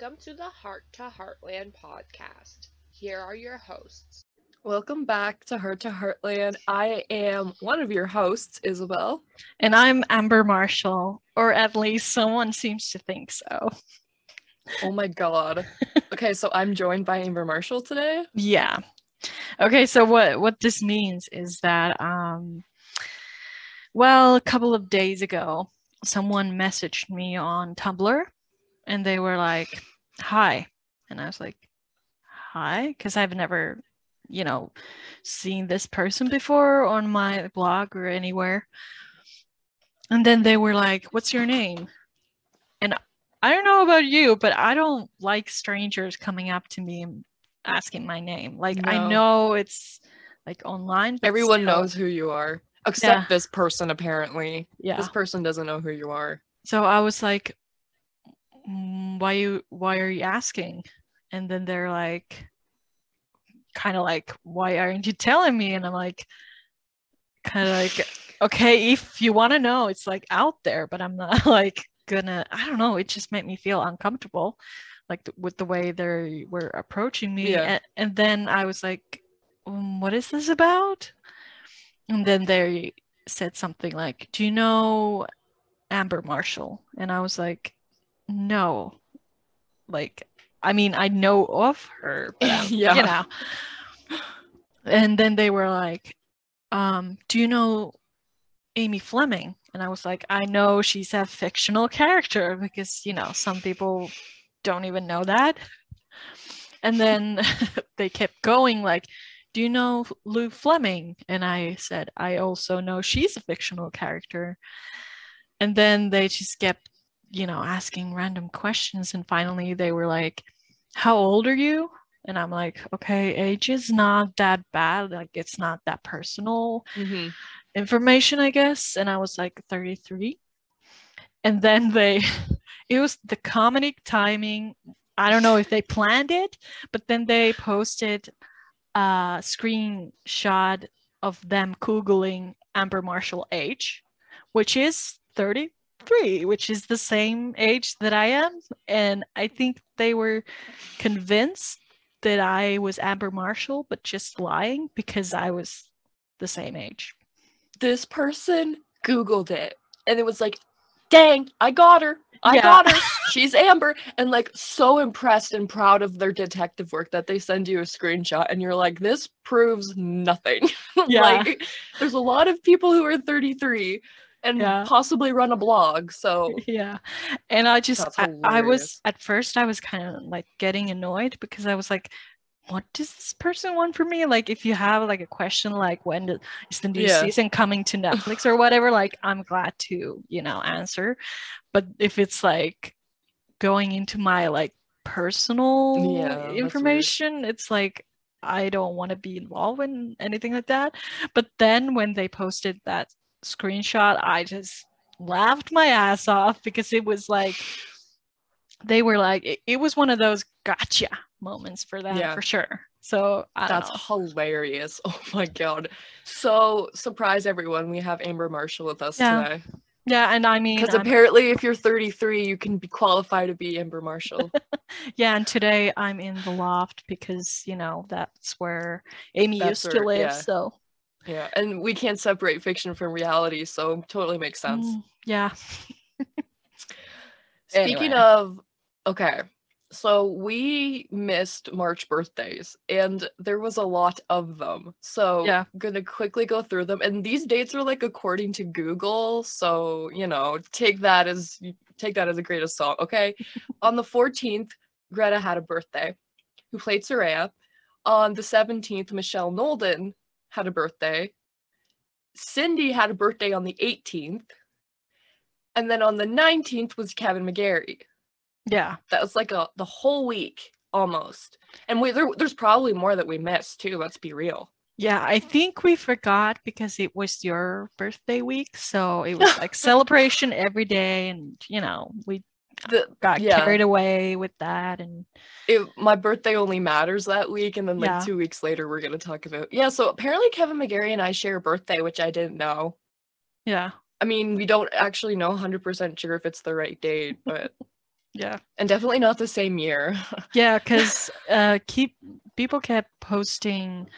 Welcome to the Heart to Heartland podcast. Here are your hosts. Welcome back to Heart to Heartland. I am one of your hosts, Isabel. And I'm Amber Marshall, or at least someone seems to think so. Oh my god. okay, so I'm joined by Amber Marshall today. Yeah. Okay, so what what this means is that um well, a couple of days ago, someone messaged me on Tumblr and they were like, "Hi." And I was like, "Hi," cuz I've never, you know, seen this person before on my blog or anywhere. And then they were like, "What's your name?" And I don't know about you, but I don't like strangers coming up to me and asking my name. Like I know it's like online, but Everyone still- knows who you are, except Yeah. this person, apparently. Yeah. This person doesn't know who you are. So I was like, "Mm, "Why you? Why are you asking?" And then they're like, kind of like, "Why aren't you telling me?" And I'm like, kind of like, "Okay, if you want to know, it's like out there, but I'm not like gonna. I don't know. It just made me feel uncomfortable, like th- with the way they were approaching me. Yeah. And, and then I was like, um, "What is this about?" And then they said something like, "Do you know Amber Marshall?" And I was like, "No." Like, I mean, I know of her, but um, Yeah. you know. And then they were like, um, "Do you know Amy Fleming?" And I was like, "I know she's a fictional character because, you know, some people don't even know that." And then they kept going like, "Do you know Lou Fleming?" And I said, "I also know she's a fictional character." And then they just kept, you know, asking random questions and finally they were like, "How old are you?" And I'm like, "Okay, age is not that bad. Like it's not that personal." Mhm. information, I guess. And I was like 33. And then they, it was the comedic timing. I don't know if they planned it, but then they posted a screenshot of them Googling Amber Marshall age, which is 33, which is the same age that I am. And I think they were convinced that I was Amber Marshall, but just lying because I was the same age. This person Googled it and it was like, dang, I got her. I Yeah. got her. She's Amber. And like so impressed and proud of their detective work that they send you a screenshot and you're like, this proves nothing. Yeah. like there's a lot of people who are 33 and Yeah. possibly run a blog. So yeah and i just I, I was at first i was kind of like getting annoyed because i was like what does this person want from me like if you have like a question like when is the new Yeah. season coming to netflix or whatever like i'm glad to you know answer but if it's like going into my like personal Yeah, information it's like i don't want to be involved in anything like that but then when they posted that screenshot i just laughed my ass off because it was like they were like it, it was one of those gotcha moments for them Yeah. for sure so that's know. hilarious. Oh my god. So surprise everyone, we have Amber Marshall with us Yeah. today. yeah and i mean Because apparently if you're 33, you can be qualified to be Amber Marshall. yeah and today i'm in the loft because you know that's where amy That's used to live yeah. so yeah. And we can't separate fiction from reality, so totally makes sense. mm, yeah Speaking Anyway. of okay, so we missed March birthdays and there was a lot of them. So Yeah. I'm gonna quickly go through them. And these dates are like according to Google. So, you know, take that as take that as a great assault. Okay. On the 14th, Greta had a birthday, who played Soraya. On the 17th, Michelle Nolden had a birthday. Cindy had a birthday on the 18th. And then on the 19th was Kevin McGarry. yeah That was like a the whole week almost. And we there, there's probably more that we missed too, let's be real. Yeah, I think we forgot because it was your birthday week. So it was like celebration every day. And, you know, we The, got Yeah. carried away with that. And it, my birthday only matters that week, and then like Yeah. two weeks later we're gonna talk about yeah. So apparently Kevin McGarry and I share a birthday, which I didn't know. yeah, I mean, we don't actually know 100% sure if it's the right date, but Yeah. and definitely not the same year. Yeah, because uh, keep people kept posting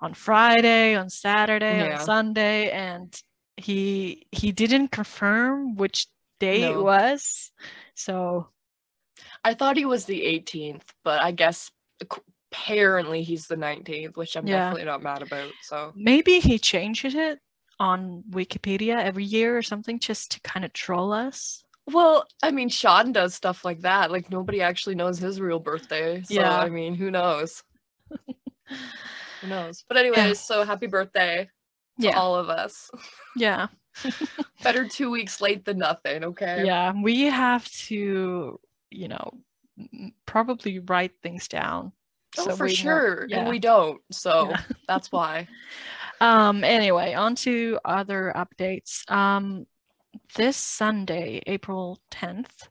on Friday, on Saturday, Yeah. on Sunday, and he he didn't confirm which day it was. So I thought he was the 18th, but I guess apparently he's the 19th, which I'm Yeah. definitely not mad about. So maybe he changes it on Wikipedia every year or something just to kind of troll us. Well, I mean, Sean does stuff like that. Like nobody actually knows his real birthday. So Yeah. I mean, who knows? Who knows? But anyways, so happy birthday to Yeah, all of us. yeah, Better two weeks late than nothing, okay? yeah. We have to, you know, probably write things down. Oh, so for sure. yeah. And we don't. So Yeah. that's why. Um, anyway, on to other updates. Um, this Sunday, April 10th,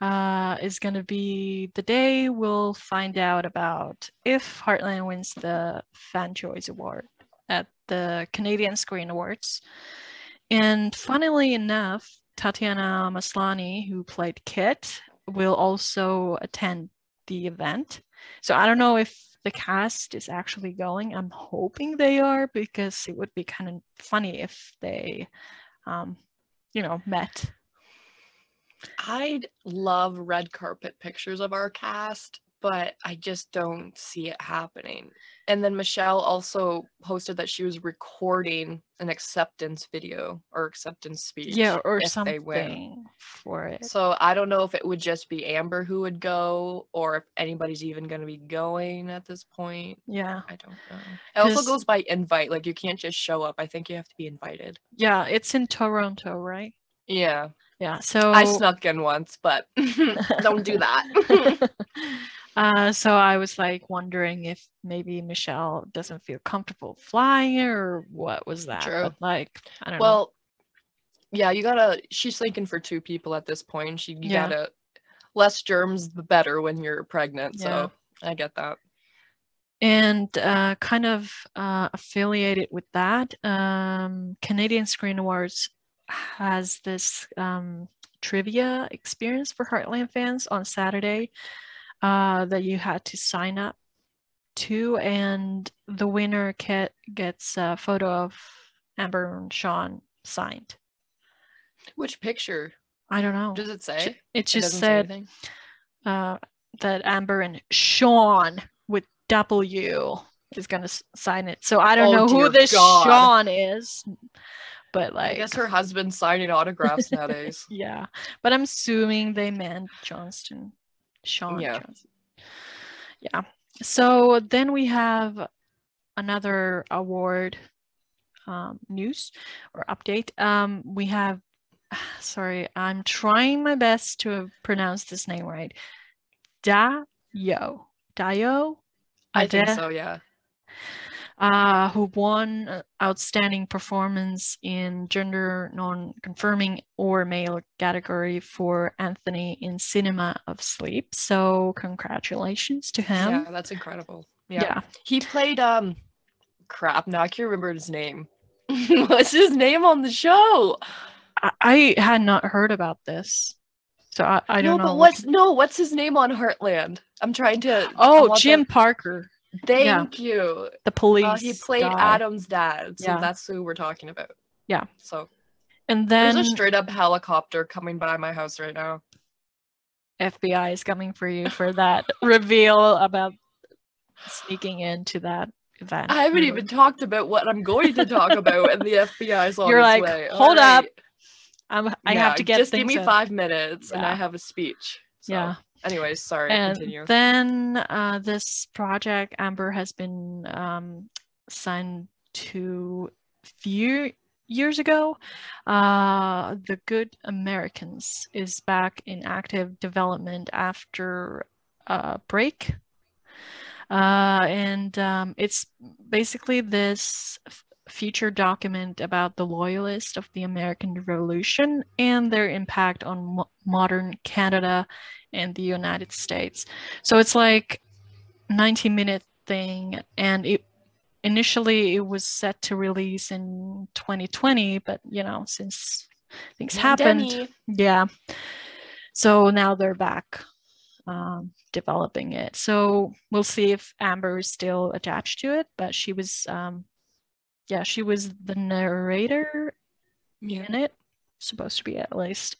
uh, is going to be the day we'll find out about if Heartland wins the Fan Choice Award at the Canadian Screen Awards. And funnily enough, Tatiana Maslany, who played Kit, will also attend the event. So I don't know if the cast is actually going. I'm hoping they are because it would be kind of funny if they, um, you know, met. I'd love red carpet pictures of our cast, but I just don't see it happening. And then Michelle also posted that she was recording an acceptance video or acceptance speech. Yeah, or something for it. So I don't know if it would just be Amber who would go or if anybody's even going to be going at this point. Yeah, I don't know. It also goes by invite. Like you can't just show up. I think you have to be invited. yeah, it's in Toronto, right? Yeah. Yeah, so I snuck in once, but don't do that. uh, so I was like wondering if maybe Michelle doesn't feel comfortable flying or what was that? True. But like, I don't know. well, yeah, you gotta. She's thinking for two people at this point. She you Yeah. gotta less germs the better when you're pregnant. Yeah. So I get that. And uh, kind of uh, affiliated with that, um, Canadian Screen Awards has this um, trivia experience for Heartland fans on Saturday uh, that you had to sign up to, and the winner get, gets a photo of Amber and Sean signed. Which picture I don't know. does it say? It It just doesn't said uh, that Amber and Sean with W is gonna sign it. So I don't Oh, know who this God. Sean is, but like. I guess her husband's signing autographs nowadays. yeah. But I'm assuming they meant Johnston, Sean Yeah. Johnston. Yeah. So then we have another award um, news or update. Um, we have, sorry, I'm trying my best to pronounce this name right. Da Yo. Dio? I think so. Yeah. Uh, who won uh, outstanding performance in gender non-confirming or male category for Anthony in Cinema of Sleep. So congratulations to him. Yeah, that's incredible. Yeah. yeah. He played um crap, now I can't remember his name. What's his name on the show? I, I had not heard about this, so I, I don't know. No, but what- what's no, what's his name on Heartland? I'm trying to Oh, Jim Parker, Thank you. the police. Uh, he played guy. Adam's dad, so Yeah. that's who we're talking about. Yeah. So and then there's a straight up helicopter coming by my house right now. FBI is coming for you for that reveal about sneaking into that event. I haven't even talked about what I'm going to talk about, and the FBI's on You're like, way. "Hold up, Alright. I'm, I Yeah, have to get just give me in. five minutes, and I have a speech. So, Yeah. Anyways, sorry. and continue. then uh, this project amber has been um, signed to few years ago uh, the good americans is back in active development after a break uh, and um, it's basically this feature document about the loyalists of the american revolution and their impact on mo- modern canada and the United States. So it's like 90 minute thing and it initially it was set to release in 2020 but you know since things happened Pandemic. yeah So now they're back um, developing it. So we'll see if Amber is still attached to it, but she was, um, yeah, she was the narrator Yeah. in it, supposed to be at least.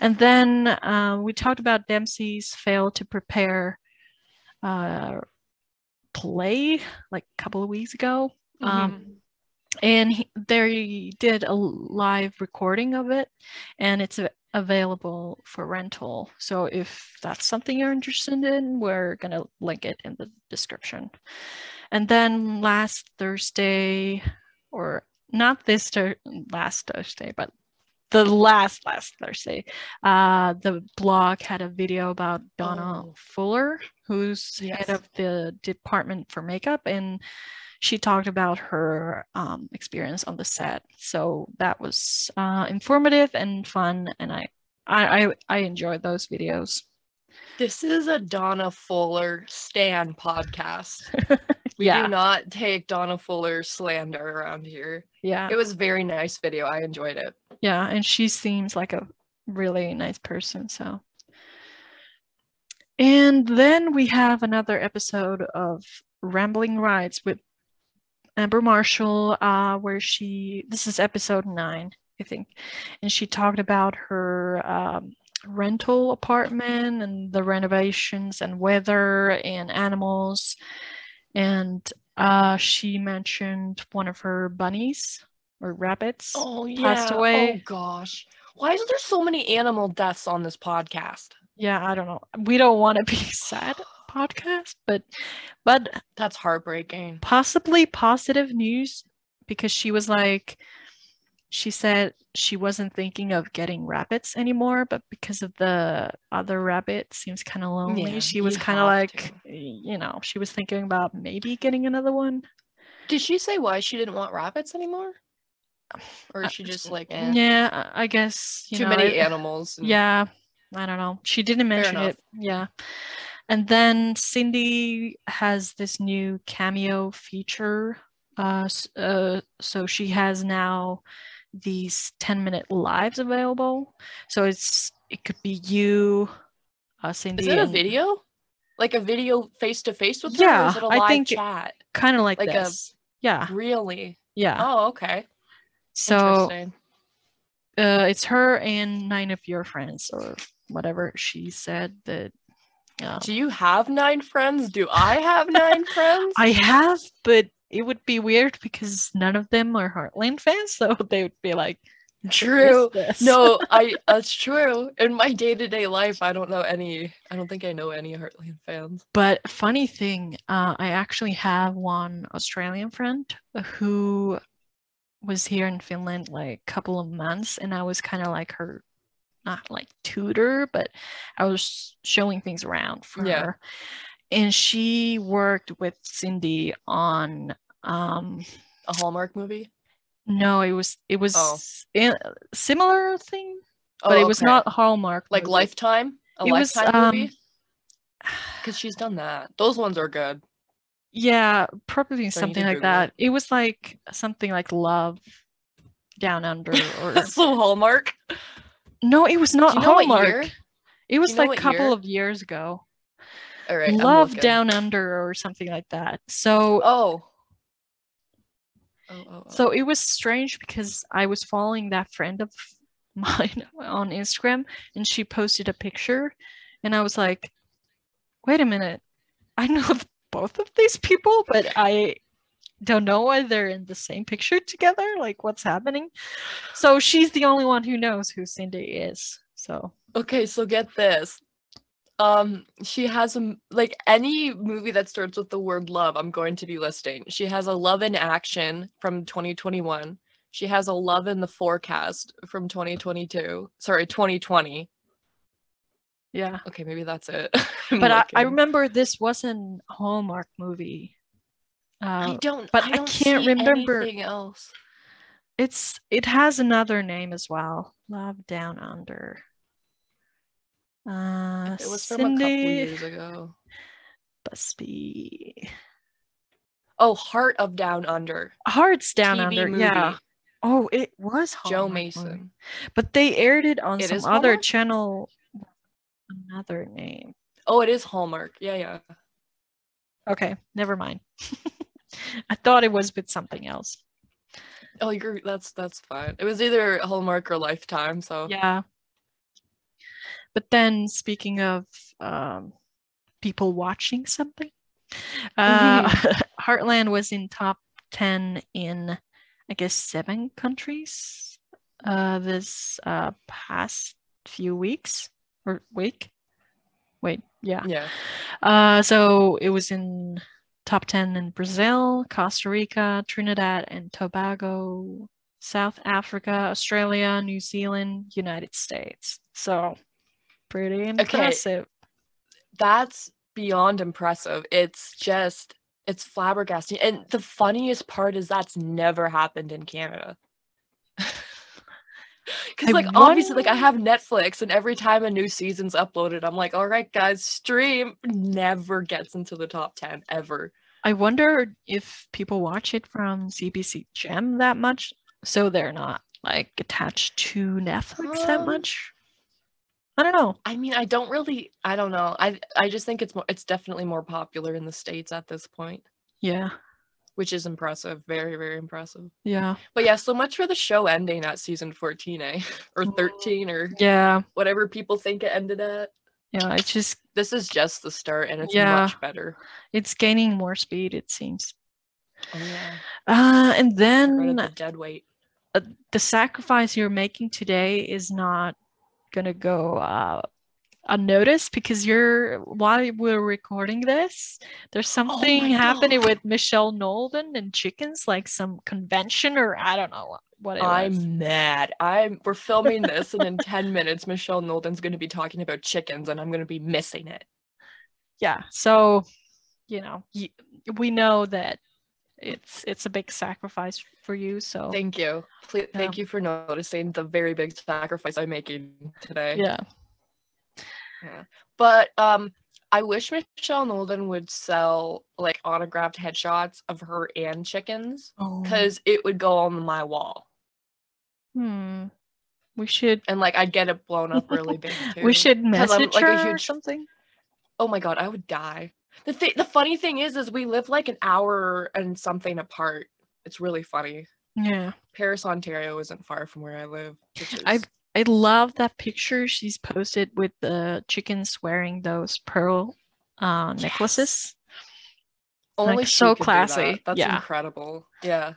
And then uh, we talked about Dempsey's fail to prepare uh, play like a couple of weeks ago. Um, and he, they did a live recording of it and it's available for rental so if that's something you're interested in we're going to link it in the description and then last thursday or not this thur- last thursday but the last last thursday uh the blog had a video about donna Oh. fuller who's Yes. head of the department for makeup and she talked about her um, experience on the set. So that was uh, informative and fun, and I, I, I, I enjoyed those videos. This is a Donna Fuller Stan podcast. We yeah, do not take Donna Fuller slander around here. yeah, It was a very nice video. I enjoyed it. yeah, and she seems like a really nice person. So, and then we have another episode of Rambling Rides with Amber Marshall, uh, where she this is episode nine, I think, and she talked about her um, rental apartment and the renovations and weather and animals, and uh, she mentioned one of her bunnies or rabbits. Oh yeah. passed away. Oh gosh. Why is there so many animal deaths on this podcast? Yeah, I don't know. We don't want to be sad podcast, but but That's heartbreaking. possibly positive news because she was like she said she wasn't thinking of getting rabbits anymore but because of the other rabbit seems kind of lonely Yeah, she was kind of like to. you know she was thinking about maybe getting another one Did she say why she didn't want rabbits anymore? Or Uh, is she just like, eh, yeah I- guess you too know, many it- animals? and- yeah i don't know she didn't mention it yeah and then cindy has this new cameo feature uh, uh so she has now these 10 minute lives available so it's it could be you uh cindy Is it a video? Like a video face to face with Yeah, is it a I think chat? kind of like, like a- this yeah Really? yeah Oh, okay. so uh it's her and nine of your friends or whatever she said that Do you have nine friends? Do I have nine friends? I have, but it would be weird because none of them are Heartland fans, so they would be like, True. No, I that's true. In my day-to-day life, I don't know any I don't think I know any Heartland fans. But funny thing, uh, I actually have one Australian friend who was here in Finland like a couple of months, and I was kind of like her, not like tutor, but I was showing things around for Yeah. her. And she worked with Cindy on um A Hallmark movie? no, it was it was Oh. a similar thing, Oh, but it was okay. not Hallmark. like movie. Lifetime? A It was, Lifetime um, movie? Because she's done that. Those ones are good. Yeah, probably So something like Google that. It was like something like Love Down Under or so Hallmark. no, it was not you know Hallmark. It was you know like a couple year? of years ago. All right. Love. Down Under or something like that. So Oh. Oh, oh, oh. so it was strange because I was following that friend of mine on Instagram and she posted a picture and I was like, wait a minute, I know both of these people, but I don't know why they're in the same picture together. Like, what's happening? So she's the only one who knows who Cindy is. So Okay, so get this. Um, she has a like any movie that starts with the word love, I'm going to be listing. She has a Love in Action from 2021. She has a Love in the Forecast from 2022. Sorry, 2020. yeah. Okay, maybe that's it. But I, I remember this wasn't a Hallmark movie. I Uh, don't. but I I don't can't see remember- anything else. it's it has another name as well. Love Down Under. Uh, It was from a couple Cindy years ago. Busby. Oh, Heart of Down Under. Hearts Down TV Under. movie. Yeah. Oh, it was Joe Hallmark movie. Mason. But they aired it on It some other Hallmark? channel another name. Oh, it is Hallmark. Yeah, yeah. Okay, never mind. I thought it was with something else. Oh, you're that's that's fine. It was either Hallmark or Lifetime. So Yeah. But then, speaking of um, people watching something, uh, Heartland was in top 10 in, I guess, seven countries uh, this uh, past few weeks or week. Wait, yeah. yeah. Uh, so it was in top 10 in Brazil, Costa Rica, Trinidad and Tobago, South Africa, Australia, New Zealand, United States. So pretty impressive. That's beyond impressive. It's just it's flabbergasting. And the funniest part is that's never happened in Canada. Cause I like obviously like I have Netflix and every time a new season's uploaded, I'm like, all right guys, stream never gets into the top 10 ever. I wonder if people watch it from CBC Gem that much, so they're not like attached to Netflix that Um, much. I don't know. I mean, I don't really I don't know. I I just think it's more it's definitely more popular in the States at this point, Yeah, which is impressive. Very, very impressive. yeah, But yeah, so much for the show ending at season 14, eh? or Mm. 13, or yeah, whatever people think it ended at. yeah. It's just This is just the start, and it's Yeah. much better. it's gaining more speed. It seems. Oh yeah, Uh, and then the dead weight. the sacrifice you're making today is not gonna go uh, unnoticed because you're while we're recording this, there's something my happening God. with Michelle Nolden and chickens, like some convention or I don't know what, it. I'm mad. I'm. We're filming this, and in 10 minutes, Michelle Nolden's going to be talking about chickens, and I'm going to be missing it. Yeah, so you know, we know that it's it's a big sacrifice for you. So Thank you. Please, Thank you for noticing the very big sacrifice I'm making today. yeah, yeah But um, I wish Michelle Nolden would sell like autographed headshots of her and chickens oh, because it would go on my wall. hmm, we should and like I'd get it blown up really big too. we should 'Cause I'm, message like, a her or huge- something. Oh my god, I would die. The th- the funny thing is, is we live like an hour and something apart. It's really funny. Yeah. Paris, Ontario, isn't far from where I live. Is... I've- I love that picture she's posted with the chickens wearing those pearl uh, Yes. necklaces. only like, so classy. that. That's Yeah. incredible. Yeah,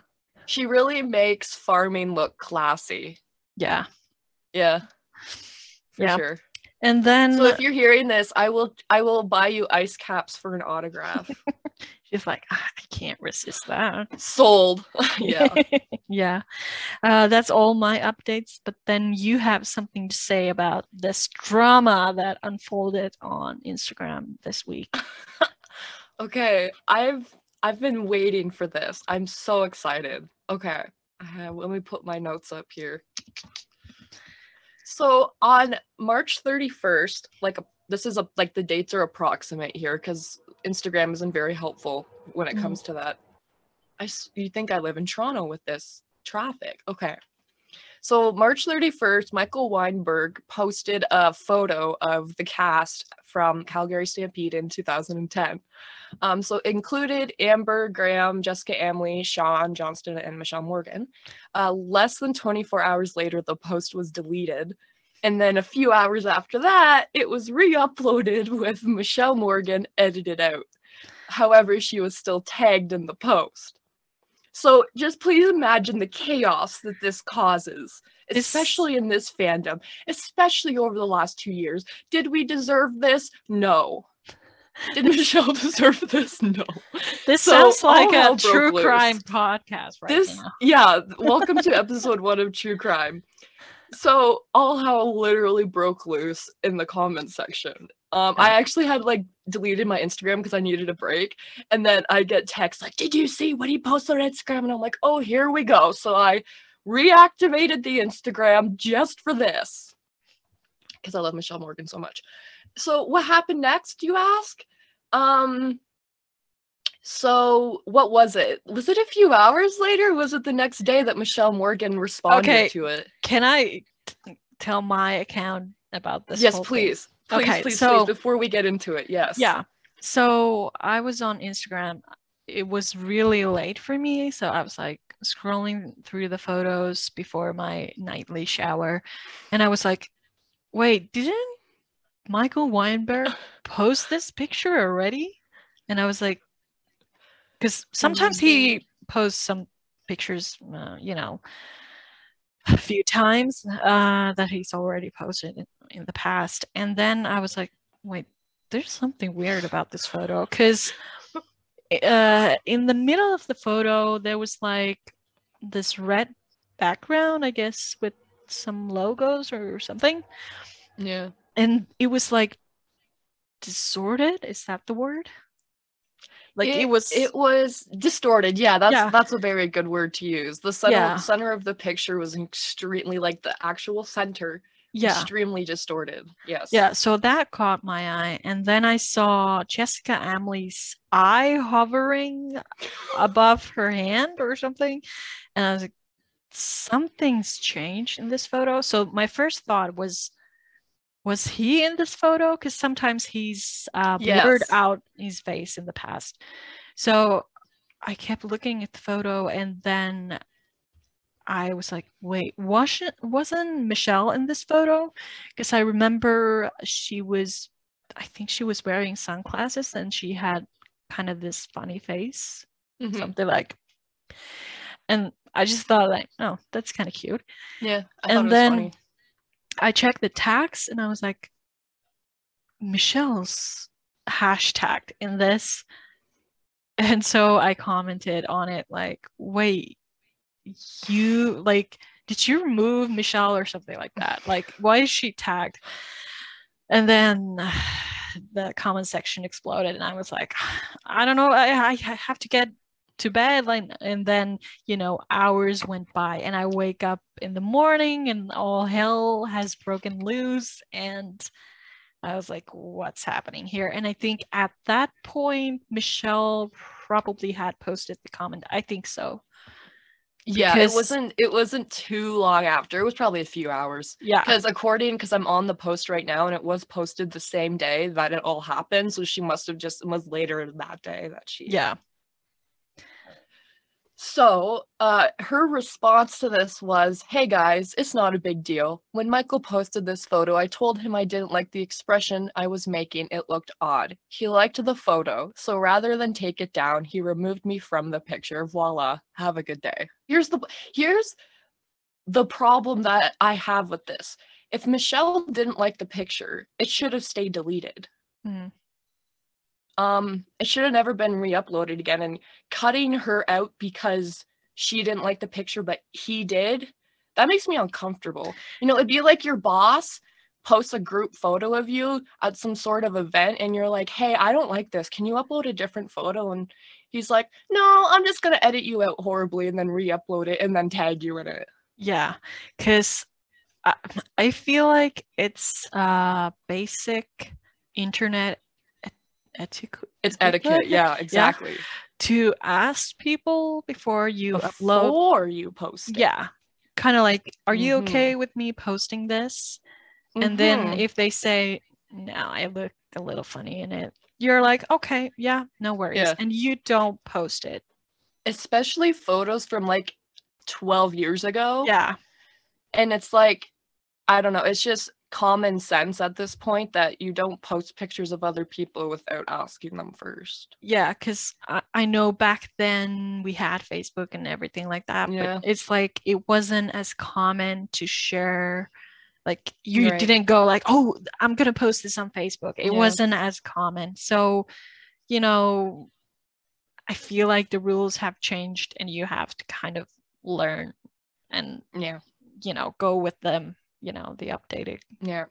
she really makes farming look classy. Yeah. Yeah, for Yeah. sure. And then So if you're hearing this, I will I will buy you ice caps for an autograph. she's like, "Ah, I can't resist that. Sold. yeah. yeah. Uh, that's all my updates. But then you have something to say about this drama that unfolded on Instagram this week. Okay, I've I've been waiting for this. I'm so excited. Okay, uh, let me put my notes up here. So on March 31st, like this is a like the dates are approximate here because Instagram isn't very helpful when it Mhm. comes to that. I you think I live in Toronto with this traffic? Okay. So March 31st, Michael Weinberg posted a photo of the cast from Calgary Stampede in 2010. Um, so included Amber, Graham, Jessica Amlee, Sean Johnston, and Michelle Morgan. Uh, less than 24 hours later, the post was deleted. And then a few hours after that, it was re-uploaded with Michelle Morgan edited out. However, she was still tagged in the post. So just please imagine the chaos that this causes, especially in this fandom, especially over the last two years. Did we deserve this? No. Did Michelle deserve this? No. This So, sounds like a true loose. crime podcast right this now. yeah welcome to episode one of true crime so all hell literally broke loose in the comment section. Um i actually had like deleted my instagram because i needed a break and then i get texts like did you see what he posted on instagram? And i'm like oh here we go. So i reactivated the instagram just for this because i love michelle morgan so much. So what happened next you ask? Um so what was it? Was it a few hours later? Was it the next day that Michelle Morgan responded Okay, to it? Can I t- tell my account about this? yes, whole thing? please. Please, Okay, please, so- please, before we get into it, yes. Yeah. So I was on Instagram. It was really late for me. So I was like scrolling through the photos before my nightly shower. And I was like, wait, didn't Michael Weinberg post this picture already? And I was like, because sometimes he posts some pictures, uh, you know, a few times uh, that he's already posted in, in the past. And then I was like, wait, there's something weird about this photo because uh, in the middle of the photo there was like this red background, I guess, with some logos or something, Yeah. and it was like distorted. Is that the word? Like it, was. it was distorted. Yeah, that's Yeah. that's a very good word to use. The center Yeah. center of the picture was extremely like the actual center yeah. extremely distorted. Yes. Yeah, so that caught my eye. And then I saw Jessica Amlee's eye hovering above her hand or something. And I was like, something's changed in this photo. So my first thought was, was he in this photo? Because sometimes he's uh, blurred Yes. out his face in the past. So I kept looking at the photo and then I was like, wait, wasn't wasn't Michelle in this photo? Because I remember she was, I think she was wearing sunglasses and she had kind of this funny face, Mhm. something like. And I just thought like, oh, that's kind of cute. Yeah. And then. I checked the tags and I was like, Michelle's hashtagged in this. And so I commented on it like, wait, you like, did you remove Michelle or something like that? Like, why is she tagged? And then the comment section exploded, and I was like, I don't know, I, I I have to get to bed. Like, and then you know, hours went by, and I wake up in the morning, and all hell has broken loose, and I was like, what's happening here? And I think at that point, Michelle probably had posted the comment. I think so. Yeah, because- it wasn't it wasn't too long after. It was probably a few hours. Yeah. Because according, because I'm on the post right now, and it was posted the same day that it all happened. So she must have just it was later that day that she. Yeah. So, uh, her response to this was, "Hey guys, it's not a big deal. When Michael posted this photo, I told him I didn't like the expression I was making. It looked odd. He liked the photo, so rather than take it down, he removed me from the picture. Voila. Have a good day." Here's the here's the problem that I have with this. If Michelle didn't like the picture, it should have stayed deleted. Mm. Um, it should have never been re-uploaded again. And cutting her out because she didn't like the picture, but he did, that makes me uncomfortable. You know, it'd be like your boss posts a group photo of you at some sort of event, and you're like, "Hey, I don't like this. Can you upload a different photo?" And he's like, "No, I'm just gonna edit you out horribly and then re-upload it and then tag you in it." Yeah, because I, I feel like it's uh basic internet et- etiquette It's Etiquette? Yeah, exactly. to ask people before you upload. Before you post it. Yeah, kind of like, are you Mhm. okay with me posting this? And then Mhm. if they say, no, I look a little funny in it, you're like, okay, yeah, no worries. Yeah. And you don't post it. especially photos from like 12 years ago. Yeah, And it's like, I don't know, it's just common sense at this point that you don't post pictures of other people without asking them first. yeah, because I, I know back then we had Facebook and everything like that, Yeah. but it's like it wasn't as common to share. Like you Right. didn't go like, oh, I'm gonna post this on Facebook. It Yeah. wasn't as common. So, you know, I feel like the rules have changed and you have to kind of learn and Yeah. you know go with them you know the updated Yeah.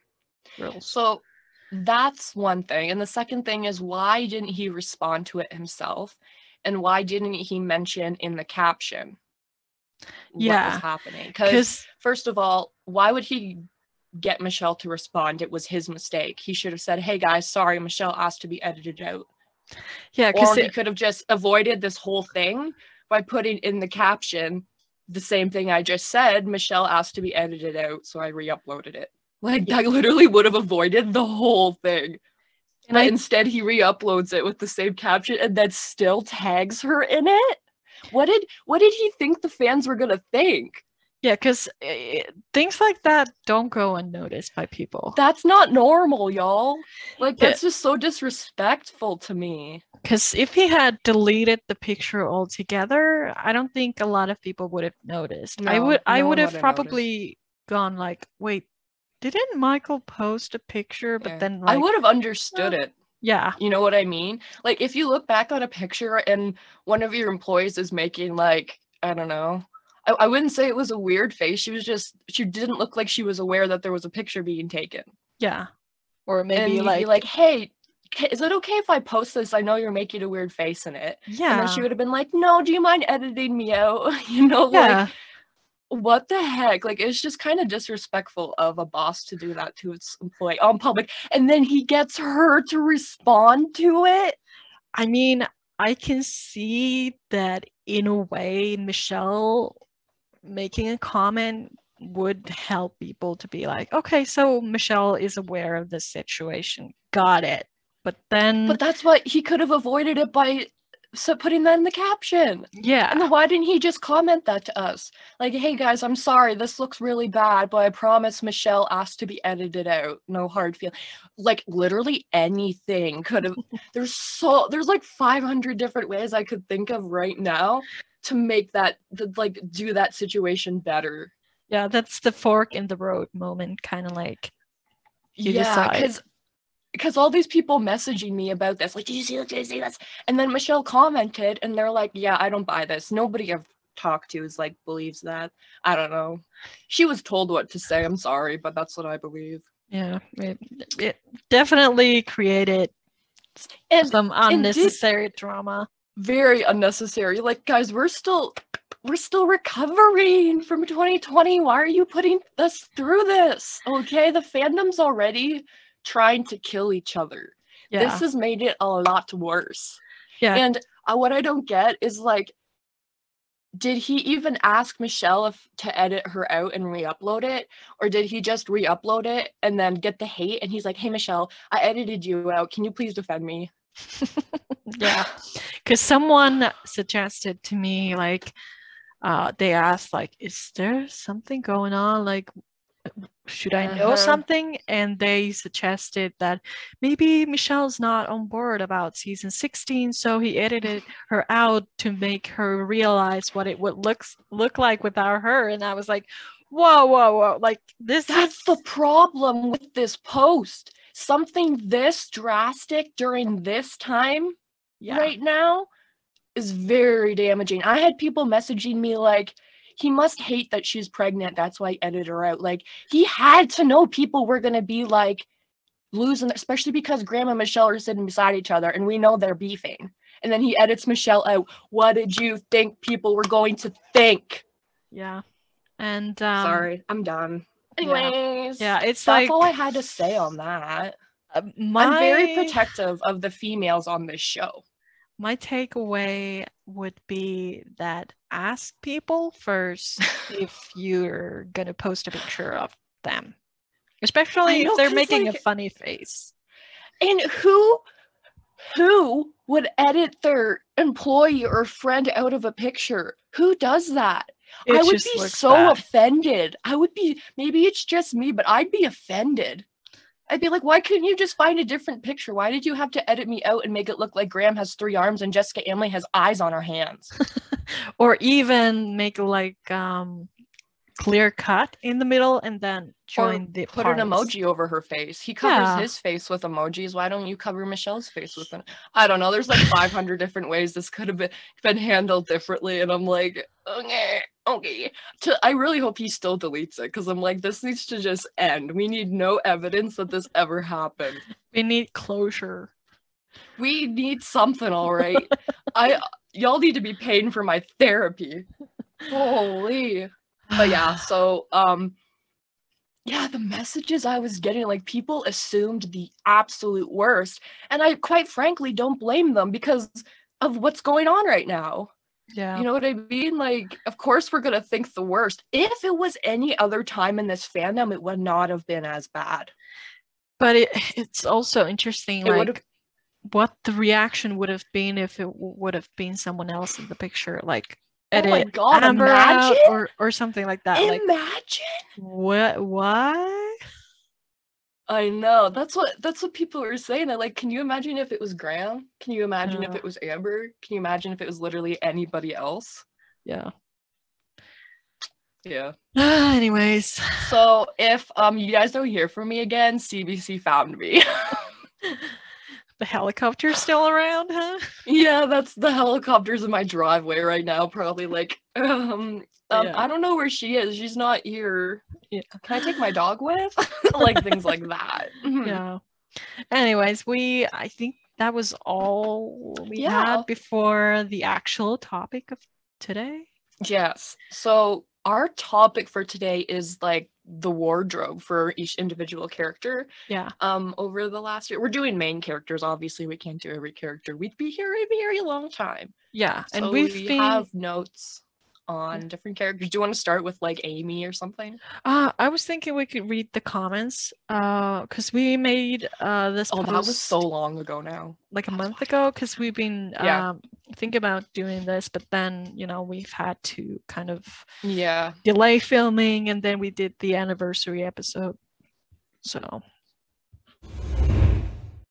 rules So that's one thing. And the second thing is why didn't he respond to it himself? And why didn't he mention in the caption what Yeah, was happening? Because because first of all, why would he get Michelle to respond? It was his mistake. He should have said, Hey guys, sorry, Michelle asked to be edited out. yeah because he could have just avoided this whole thing by putting in the caption the same thing I just said. Michelle asked to be edited out, so I re-uploaded it. Like that literally would have avoided the whole thing. And I, instead he re-uploads it with the same caption and then still tags her in it. What did what did he think the fans were gonna think? yeah, because eh, things like that don't go unnoticed by people. That's not normal, y'all. Like Yeah. that's just so disrespectful to me. Because if he had deleted the picture altogether, I don't think a lot of people would have noticed. I No, would I would one have would have noticed. probably gone like, wait, didn't Michael post a picture? But Yeah. then I would have understood it. yeah, You know what I mean? Like if you look back on a picture and one of your employees is making like, I don't know. I, I wouldn't say it was a weird face. She was just she didn't look like she was aware that there was a picture being taken. yeah, or maybe like, like, hey, ca- is it okay if I post this? I know you're making a weird face in it. yeah, And then she would have been like, no, do you mind editing me out? you know, yeah, like what the heck? Like it's just kind of disrespectful of a boss to do that to its employee on public. And then he gets her to respond to it. I mean, I can see that in a way, Michelle making a comment would help people to be like, okay, so Michelle is aware of the situation. Got it. But then, But that's what he could have avoided it by so putting that in the caption. yeah, And then why didn't he just comment that to us? Like, hey guys, I'm sorry, this looks really bad, but I promise Michelle asked to be edited out. No hard feel. Like literally anything could have there's so there's like 500 different ways I could think of right now to make that to, like do that situation better. yeah, that's the fork in the road moment, kind of like, You yeah, decide. Because all these people messaging me about this, like, did you see this? Did you see this? And then Michelle commented, and they're like, yeah, I don't buy this. Nobody I've talked to is like believes that. I don't know. She was told what to say. I'm sorry, but that's what I believe. yeah, it, it definitely created And some did- unnecessary drama. very unnecessary. Like, guys, we're still we're still recovering from 2020. Why are you putting us through this? Okay, the fandom's already trying to kill each other. Yeah, This has made it a lot worse. yeah. And uh, what I don't get is like, did he even ask Michelle if to edit her out and re-upload it, or did he just re-upload it and then get the hate? And he's like, "Hey Michelle, I edited you out. Can you please defend me?" yeah because someone suggested to me like uh they asked like is there something going on like should i know Uh-huh. something and they suggested that maybe michelle's not on board about season 16 so he edited her out to make her realize what it would look look like without her and i was like whoa whoa whoa like this That's is the problem with this post. Something this drastic during this time yeah right now is very damaging. I had people messaging me like, he must hate that she's pregnant. That's why he edited her out. Like, he had to know people were going to be like losing, especially because Graham and Michelle are sitting beside each other and we know they're beefing. And then he edits Michelle out. What did you think people were going to think? yeah and um Sorry, I'm done. Anyways, yeah it's that's like all I had to say on that. uh, my I'm very protective of the females on this show. my takeaway would be that ask people first if you're gonna post a picture of them especially know, if they're making a funny face And who who would edit their employee or friend out of a picture? Who does that? it I would be so bad. offended. I would be maybe it's just me, but I'd be offended. I'd be like, why couldn't you just find a different picture? Why did you have to edit me out and make it look like Graham has three arms and Jessica Amlee has eyes on her hands? or even make like um clear cut in the middle and then join the Put an emoji over her face. He covers Yeah. his face with emojis. Why don't you cover Michelle's face with an? I don't know. There's like 500 different ways this could have been been handled differently, and I'm like, okay, okay. To, I really hope he still deletes it because I'm like, this needs to just end. We need no evidence that this ever happened. we need closure We need something, all right. I y'all need to be paying for my therapy. Holy but yeah so um yeah the messages i was getting like people assumed the absolute worst and i quite frankly don't blame them because of what's going on right now Yeah. You know what I mean? Like, of course we're gonna think the worst. If it was any other time in this fandom, it would not have been as bad. but it, it's also interesting, It like what the reaction would have been if it w- would have been someone else in the picture, like Oh my God, Amber imagine? or or something like that. Like Imagine. what? Why? I know. That's what that's what people were saying. I like, can you imagine if it was Graham? Can you imagine if it was Amber? Can you imagine if it was literally anybody else? Yeah. Yeah. Anyways, So if um you guys don't hear from me again, CBC found me. the helicopter's still around, huh? yeah, that's the helicopter's in my driveway right now. Probably like um um Yeah. I don't know where she is. She's not here. Yeah. Can I take my dog with? like things like that. Mhm. Yeah. Anyways, we I think that was all we Yeah. had before the actual topic of today. Yes. So our topic for today is like the wardrobe for each individual character. Yeah. Um, over the last year, we're doing main characters. Obviously, we can't do every character. We'd be here a very long time. Yeah. And we've we been have notes on different characters. Do you want to start with like Amy or something? uh I was thinking we could read the comments uh because we made uh this Oh, that was so long ago now. like a month ago because we've been Yeah. um thinking about doing this, but then you know we've had to kind of Yeah. delay filming and then we did the anniversary episode. So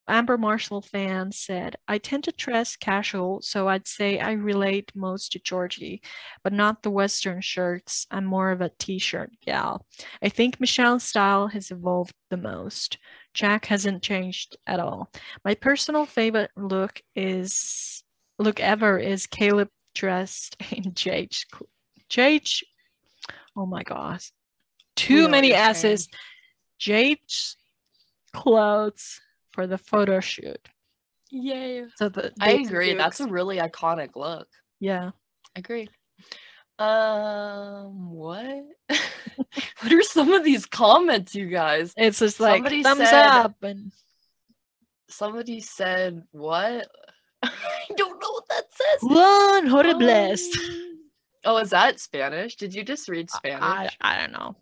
Amber Marshall fan said, I tend to dress casual, so I'd say I relate most to Georgie, but not the Western shirts. I'm more of a t shirt gal. I think Michelle's style has evolved the most. Jack hasn't changed at all. My personal favorite look is look ever is Caleb dressed in Jage. Jage, oh my gosh, too many. S's. Jade's clothes for the photo shoot. Yay. So the I Daisy agree. That's a really iconic look. yeah. I agree. Um, what? what are some of these comments, you guys? It's just like Somebody thumbs said- up and Somebody said what? I don't know what that says. one horribles. Um, Oh, is that Spanish? Did you just read Spanish? I, I don't know.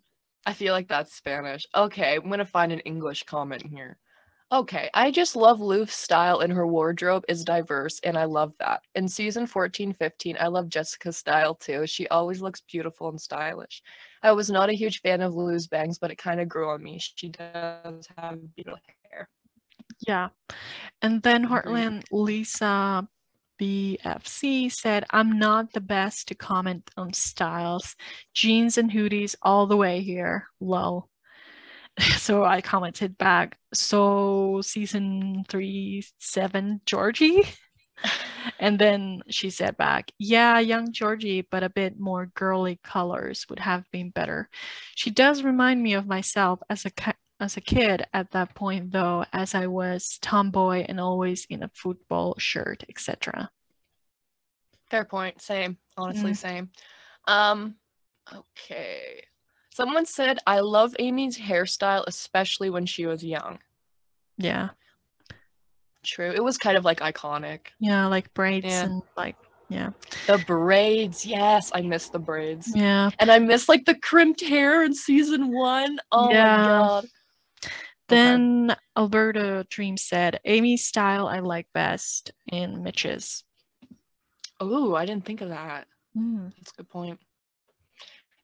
I feel like that's Spanish. Okay, I'm gonna find an English comment here. Okay, I just love Louv's style and her wardrobe is diverse, and I love that. In season 14 15, I love Jessica's style too. She always looks beautiful and stylish. I was not a huge fan of Lou's bangs, but it kind of grew on me. She does have beautiful hair. Yeah. And then Agreed. Heartland Lisa BFC said, I'm not the best to comment on styles. Jeans and hoodies all the way here. Lol. So I commented back, so season three, seven, Georgie. And then she said back, Yeah, young Georgie, but a bit more girly colors would have been better. She does remind me of myself as a as a kid at that point, though, as I was tomboy and always in a football shirt, etc. Fair point. Same. Honestly, Mm. same. Um, okay. Someone said, I love Amy's hairstyle, especially when she was young. Yeah, True. It was kind of like iconic. yeah, like braids Yeah. and like yeah, The braids. Yes, I miss the braids. yeah. And I miss like the crimped hair in season one. Oh Yeah. my god. Then Alberta Dream said, Amy's style I like best in Mitch's. Oh, I didn't think of that. Mm, That's a good point.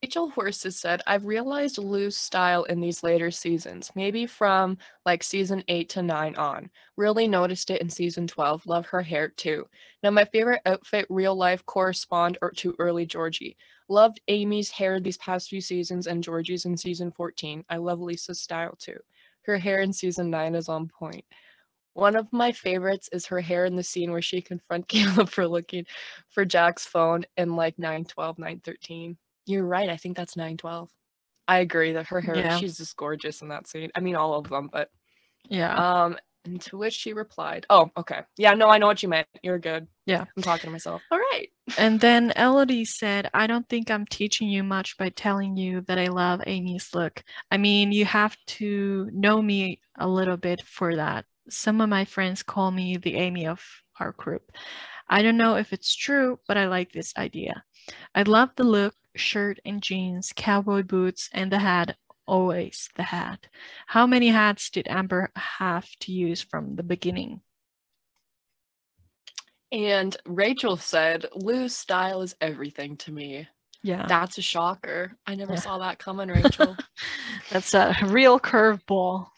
Rachel Horses said, I've realized Lou's style in these later seasons, maybe from like season 8 to 9 on. Really noticed it in season 12. Love her hair too. Now, my favorite outfit, real life, correspond or to early Georgie. Loved Amy's hair these past few seasons and Georgie's in season 14. I love Lisa's style too. Her hair in season 9 is on point. One of my favorites is her hair in the scene where she confronts Caleb for looking for Jack's phone in like 912, 913. You're right. I think that's 912. I agree that her hair, Yeah. she's just gorgeous in that scene. I mean, all of them, but yeah. um, and to which she replied, "Oh, okay, yeah, no, I know what you meant. You're good. Yeah. I'm talking to myself. All right. And then Elodie said, I don't think I'm teaching you much by telling you that I love Amy's look. I mean, you have to know me a little bit for that. Some of my friends call me the Amy of our group. I don't know if it's true, but I like this idea. I love the look, shirt and jeans, cowboy boots, and the hat. Always the hat. How many hats did Amber have to use from the beginning? And Rachel said, Lou's style is everything to me. Yeah. That's a shocker. I never Yeah. saw that coming, Rachel. That's a real curveball.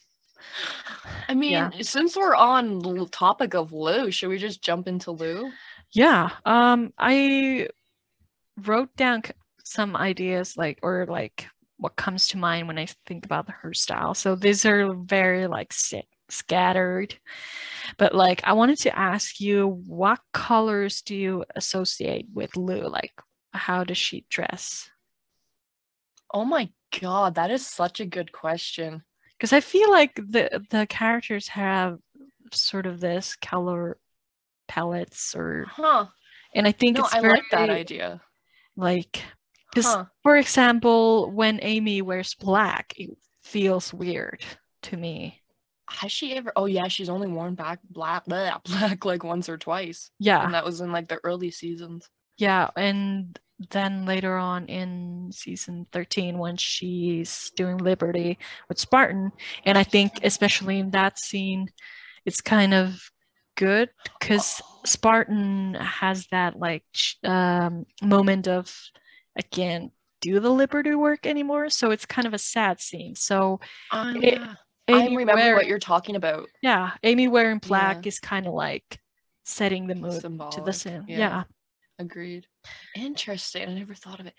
I mean, Yeah. since we're on the topic of Lou, should we just jump into Lou? Yeah. Um, I wrote down some ideas like or like what comes to mind when I think about her style. So these are very like si- scattered. But like I wanted to ask you what colors do you associate with Lou? Like how does she dress? Oh my god, that is such a good question. Because I feel like the the characters have sort of this color palettes or Huh. and I think No, it's I very like that idea. like because Huh. for example when amy wears black it feels weird to me Has she ever? Oh yeah, she's only worn back black, bleh, black like once or twice, yeah and that was in like the early seasons. yeah and then later on in season 13 when she's doing liberty with spartan and i think especially in that scene it's kind of good because spartan has that like um, moment of i can't do the liberty work anymore so it's kind of a sad scene so Oh, It- yeah. I remember what you're talking about. Yeah, Amy wearing black Yeah. is kind of like setting the mood to the scene. yeah. Yeah. Agreed. Interesting. I never thought of it.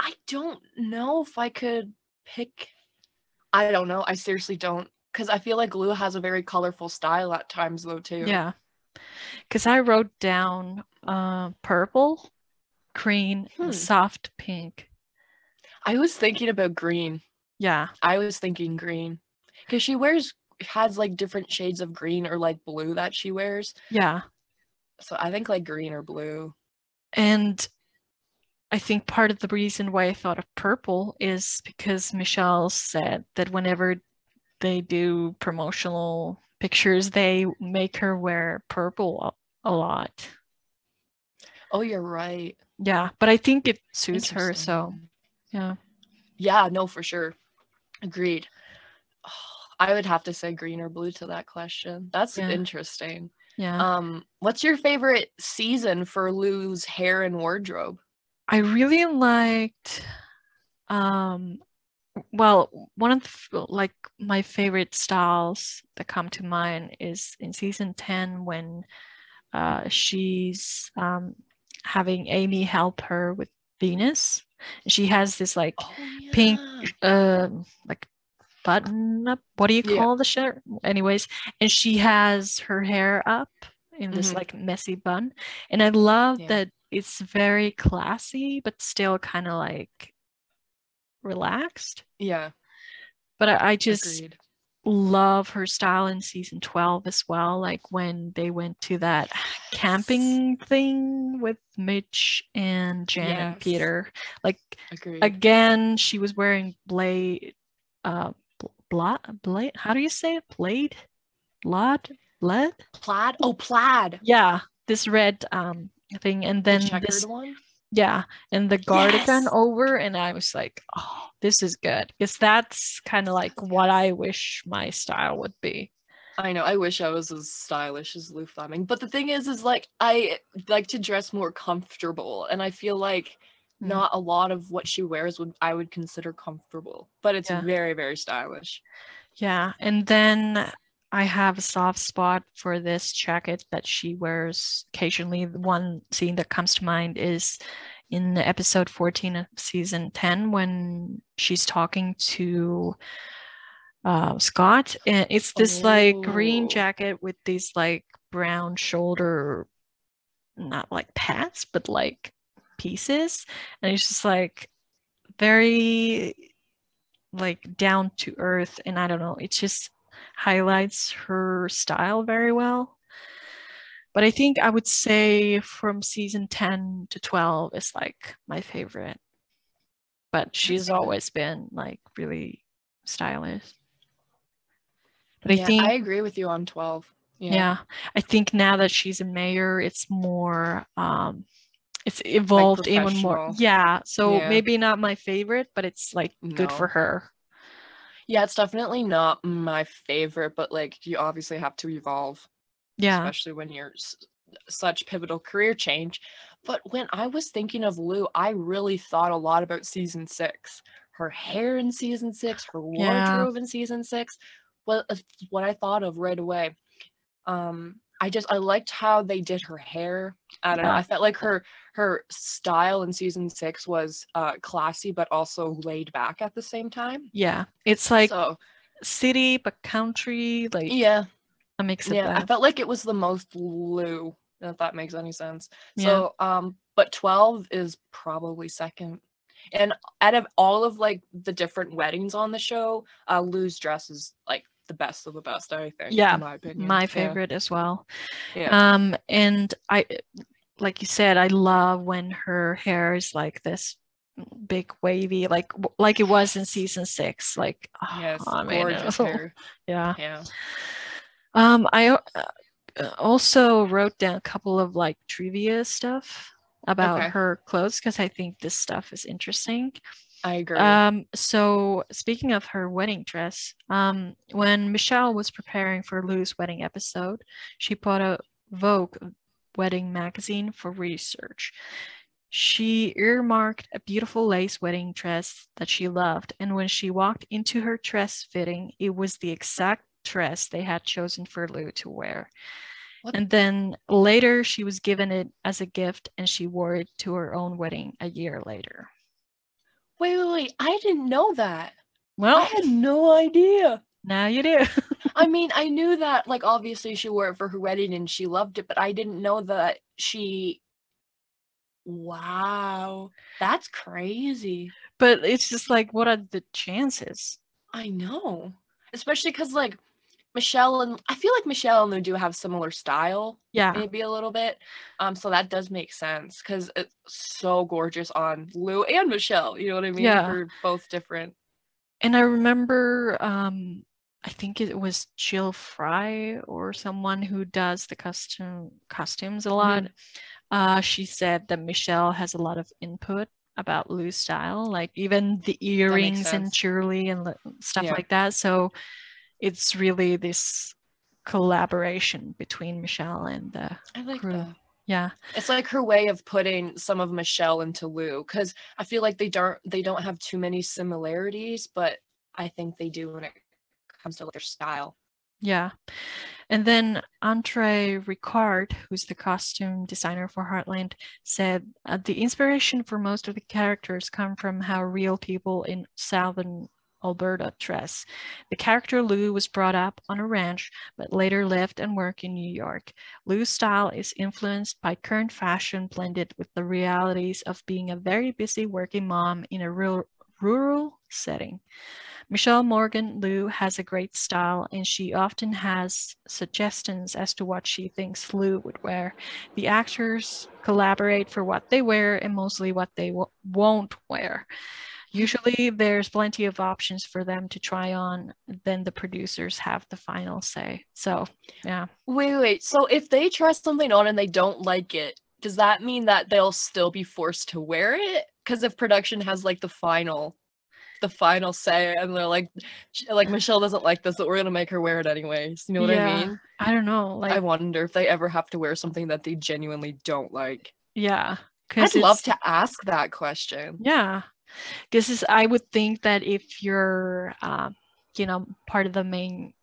I don't know if I could pick. I don't know. I seriously don't. Because I feel like Lou has a very colorful style at times, though, too. Yeah. Because I wrote down uh, purple, green, Hmm. soft pink. I was thinking about green. Yeah. I was thinking green. Because she wears, has like different shades of green or like blue that she wears. Yeah. So I think like green or blue. And I think part of the reason why I thought of purple is because Michelle said that whenever they do promotional pictures, they make her wear purple a, a lot. Oh, you're right. Yeah. But I think it suits her. So, yeah. Yeah, no, for sure. Agreed. I would have to say green or blue to that question. That's Yeah. interesting. Yeah. Um, what's your favorite season for Lou's hair and wardrobe? I really liked um well one of the, like my favorite styles that come to mind is in season 10 when uh she's um having Amy help her with Venus. She has this like Oh, Pink. yeah. um like button up what do you Yeah. call the shirt anyways and she has her hair up in this Mhm. like messy bun and i love Yeah. that it's very classy but still kind of like relaxed Yeah, but i, I just agreed. Love her style in season 12 as well like when they went to that camping thing with mitch and jan and peter like Agreed. again she was wearing blade uh blade how do you say it blade blot bled plaid. Oh, plaid. yeah this red um thing and The then checkered this one. Yeah and the cardigan Yes. over and i was like oh this is good because that's kind of like what i wish my style would be I know. I wish I was as stylish as Lou Fleming, but the thing is, is like I like to dress more comfortable, and I feel like Mm. not a lot of what she wears would I would consider comfortable, but it's Yeah. very very stylish. yeah and then i have a soft spot for this jacket that she wears occasionally the one scene that comes to mind is in episode 14 of season 10 when she's talking to uh, Scott. And it's this like green Oh. jacket with these like brown shoulder, not like pads, but like pieces. And it's just like very like down to earth. And I don't know, it's just highlights her style very well. But I think I would say from season 10 to 12 is like my favorite. But she's always been like really stylish. But I yeah, think I agree with you on twelve. Yeah. I think now that she's a mayor, it's more um it's evolved even more. Yeah. So Yeah. maybe not my favorite, but it's like good for her. Yeah, it's definitely not my favorite, but like you obviously have to evolve, Yeah. especially when you're s- such pivotal career change. But when I was thinking of Lou, I really thought a lot about season six. Her hair in season six, her Yeah. wardrobe in season six, was what I thought of right away. Um, I just I liked how they did her hair. I don't know. I felt like her her style in season six was uh classy but also laid back at the same time. Yeah. It's like so city but country, like yeah, a mix of yeah. I felt like it was the most Lou, if that makes any sense. Yeah. So um, but twelve is probably second. And out of all of like the different weddings on the show, uh Lou's dress is like the best of the best, I think. Yeah, in my opinion. my Yeah, favorite as well. Yeah. Um, and I, like you said, I love when her hair is like this big wavy, like like it was in season six. Like, oh, yes, I mean, gorgeous hair. yeah. Yeah. Um, I uh, uh, also wrote down a couple of like trivia stuff about Okay. her clothes because I think this stuff is interesting. I agree. Um, so speaking of her wedding dress, um, when Michelle was preparing for Lou's wedding episode, she bought a Vogue wedding magazine for research. She earmarked a beautiful lace wedding dress that she loved, and when she walked into her dress fitting, it was the exact dress they had chosen for Lou to wear. What? And then later, she was given it as a gift, and she wore it to her own wedding a year later. Wait, wait, wait. I didn't know that. Well, I had no idea. now you do. I mean, I knew that, like, obviously she wore it for her wedding and she loved it, but I didn't know that she. Wow, that's crazy. but it's just like, what are the chances? I know, especially because like Michelle and I feel like Michelle and Lou do have similar style, Yeah. maybe a little bit. Um, so that does make sense because it's so gorgeous on Lou and Michelle. You know what I mean? Yeah. They're both different. And I remember, um, I think it was Jill Fry or someone who does the custom costumes a lot. Uh, she said that Michelle has a lot of input about Lou's style, like even the earrings and jewelry and stuff Yeah. like that. So it's really this collaboration between Michelle and the I like crew. that. yeah. It's like her way of putting some of Michelle into Lou because I feel like they don't they don't have too many similarities, but I think they do when it comes to their style. Yeah. And then Andre Ricard, who's the costume designer for Heartland, said uh, the inspiration for most of the characters come from how real people in southern Alberta Tress. The character Lou was brought up on a ranch, but later lived and worked in New York. Lou's style is influenced by current fashion blended with the realities of being a very busy working mom in a rural, rural setting. Michelle Morgan Lou has a great style and she often has suggestions as to what she thinks Lou would wear. The actors collaborate for what they wear and mostly what they won't wear. Usually there's plenty of options for them to try on, then the producers have the final say. So, yeah. Wait, wait. So if they try something on and they don't like it, does that mean that they'll still be forced to wear it? Because if production has like the final, the final say, and they're like, like Michelle doesn't like this, but we're gonna make her wear it anyways. You know what Yeah, I mean? I don't know. Like, I wonder if they ever have to wear something that they genuinely don't like. yeah. i'd love to ask that question. Yeah. This is, I would think that if you're, um, you know, part of the main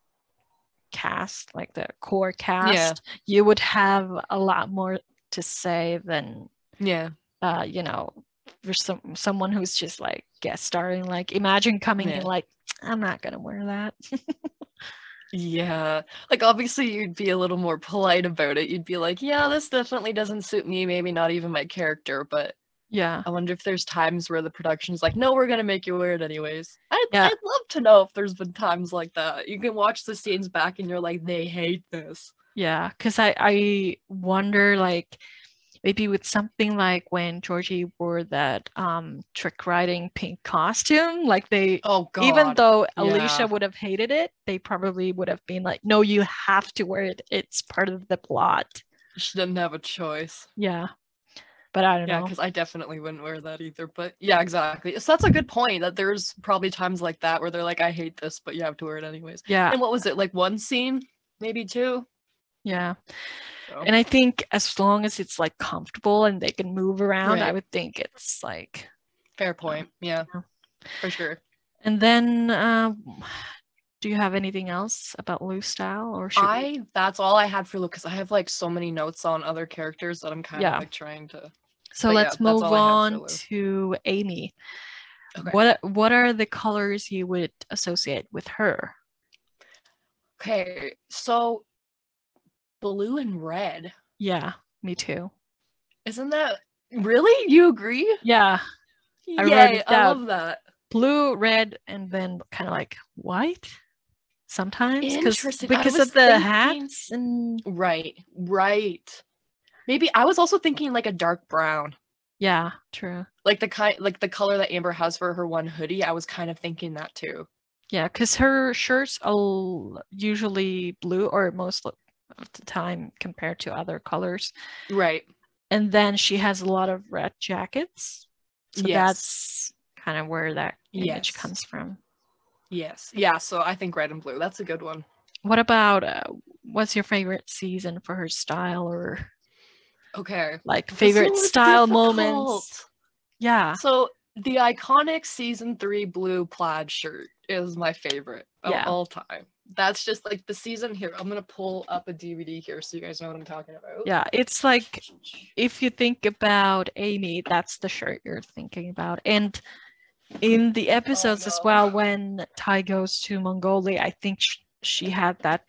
cast, like the core cast, you would have a lot more to say than, Yeah. uh, you know, for some someone who's just like guest starring. Like, imagine coming in like, I'm not gonna wear that. Yeah. Like obviously you'd be a little more polite about it. You'd be like, yeah, this definitely doesn't suit me, maybe not even my character, but yeah. I wonder if there's times where the production's like, no, we're gonna make you wear it anyways. I'd, Yeah. I'd love to know if there's been times like that. You can watch the scenes back and you're like, they hate this. Yeah, because I I wonder like maybe with something like when Georgie wore that um trick riding pink costume, like they Oh god. even though Yeah. Alisha would have hated it, they probably would have been like, no, you have to wear it. It's part of the plot. she didn't have a choice. Yeah. But I don't Yeah, know. because I definitely wouldn't wear that either. But yeah, exactly. So that's a good point that there's probably times like that where they're like, I hate this, but you have to wear it anyways. Yeah. And what was it, like one scene? Maybe two? Yeah. So. And I think as long as it's like comfortable and they can move around, I would think it's like Fair point. Yeah. Yeah. For sure. and then um do you have anything else about Lou style or should we- I that's all I had for Lou because I have like so many notes on other characters that I'm kind Yeah. of like trying to so but let's that's move all I had for on to Amy. Okay. What what are the colors you would associate with her? Okay, so blue and red. Yeah, me too. Isn't that really? You agree? Yeah, I Yay, I love that. blue, red, and then kind of like white sometimes because because of the thinking- hats and Right, right. Maybe I was also thinking like a dark brown. yeah, true. Like the kind like the color that Amber has for her one hoodie. I was kind of thinking that too. Yeah, because her shirts are usually blue or most of the time compared to other colors. Right. And then she has a lot of red jackets. So Yes. that's kind of where that image Yes. comes from. Yes. Yeah, so I think red and blue. That's a good one. What about uh, what's your favorite season for her style or Okay. like favorite style difficult. moments? Yeah. So the iconic season three blue plaid shirt is my favorite of Yeah. all time. That's just like the season here. I'm gonna pull up a DVD here so you guys know what I'm talking about. Yeah, it's like if you think about Amy, that's the shirt you're thinking about. And in the episodes as no. well, when Ty goes to Mongolia, I think sh- she had that,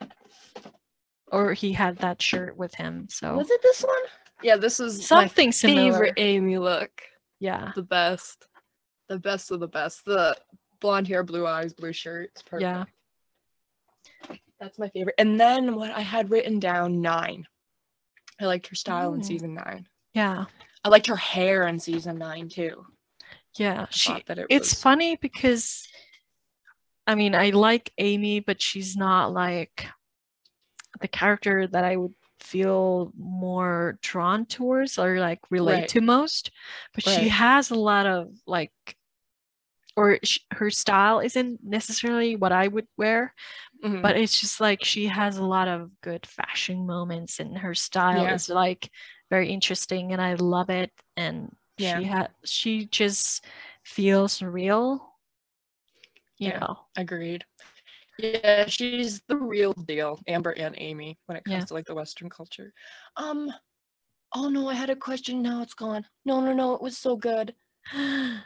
or he had that shirt with him. So Was it this one? Yeah, this is something my similar. favorite Amy look. Yeah, The best. The best of the best. The blonde hair, blue eyes, blue shirt. It's perfect. yeah, That's my favorite. And then what I had written down nine. I liked her style in Mm. season nine. yeah, I liked her hair in season nine too. Yeah. She. that it It's was funny because, I mean, I like Amy, but she's not like the character that I would feel more drawn towards or like relate Right. to most. But she has a lot of like, or sh- her style isn't necessarily what I would wear, Mhm. but it's just like she has a lot of good fashion moments, and her style Yeah. is like very interesting, and I love it. And Yeah. she had she just feels real, you Yeah. know. Agreed. Yeah, she's the real deal, Amber and Amy, when it comes Yeah. to like the Western culture. Um, oh no, I had a question. Now it's gone. No, no, no, it was so good.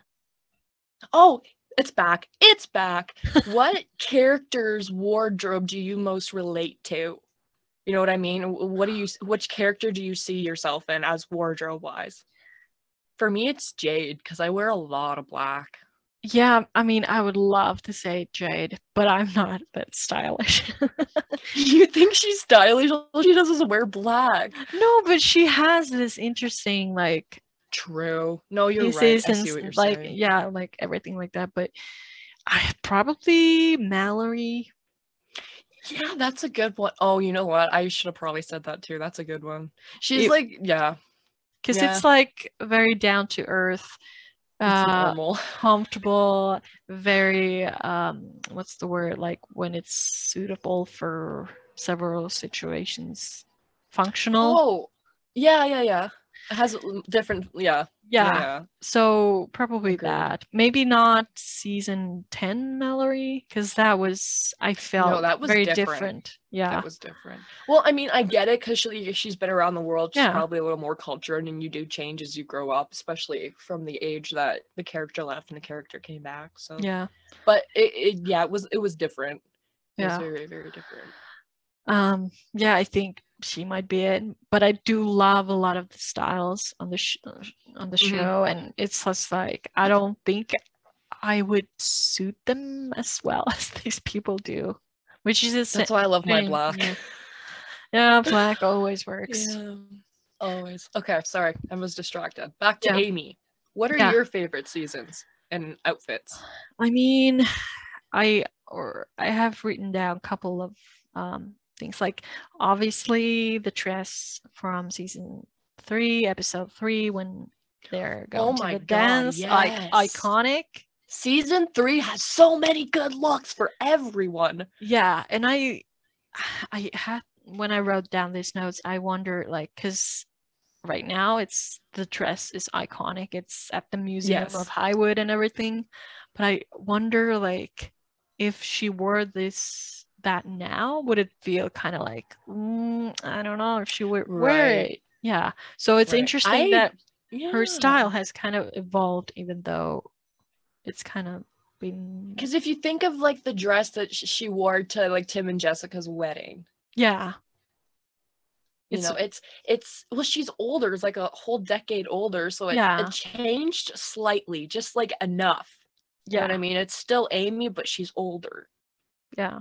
Oh, it's back. It's back. what character's wardrobe do you most relate to? You know what I mean? What do you? Which character do you see yourself in as wardrobe wise? For me, it's Jade because I wear a lot of black. Yeah, I mean, I would love to say Jade, but I'm not that stylish. you think she's stylish? All she does is wear black. no, but she has this interesting like True. No, you're right. I see what you're like saying. yeah, like everything like that. But I probably Mallory. Yeah, that's a good one. Oh, you know what? I should have probably said that too. That's a good one. She's It- like, yeah, because Yeah. it's like very down to earth uh comfortable very um what's the word? Like when it's suitable for several situations. Functional. Oh, yeah, yeah, yeah. It has different, yeah, yeah, so probably that maybe not season 10 mallory because that was i felt that was very different. different, yeah That was different. Well, I mean, I get it because she, she's been around the world. She's Yeah. probably a little more cultured, and you do change as you grow up, especially from the age that the character left and the character came back. So, yeah but it, it yeah, it was it was different. It yeah was very very different. um yeah i think she might be it but i do love a lot of the styles on the sh- on the Mhm. show and it's just like i don't think i would suit them as well as these people do which is That's why I love my black. yeah. yeah black always works Yeah. Always. Okay, sorry. I was distracted. Back to Yeah. Amy. What are your favorite seasons and outfits? I mean, I or I have written down a couple of um, things like obviously the dress from season three, episode three, when they're oh going to Oh my the God, dance, yes. iconic. Season three has so many good looks for everyone. Yeah, and I, I had when I wrote down these notes, I wonder like because right now it's the dress is iconic. It's at the Museum Yes. of Highwood and everything, but I wonder like if she wore this that now, would it feel kind of like mm, I don't know if she would wear it. Right. Yeah, so it's Right. interesting I- that Yeah. her style has kind of evolved, even though it's kind of been Because if you think of like the dress that sh- she wore to like Tim and Jessica's wedding, yeah. you It's- know, it's it's well, she's older, it's like a whole decade older, so it, Yeah. it changed slightly, just like enough. You Yeah. what I mean? It's still Amy, but she's older. Yeah.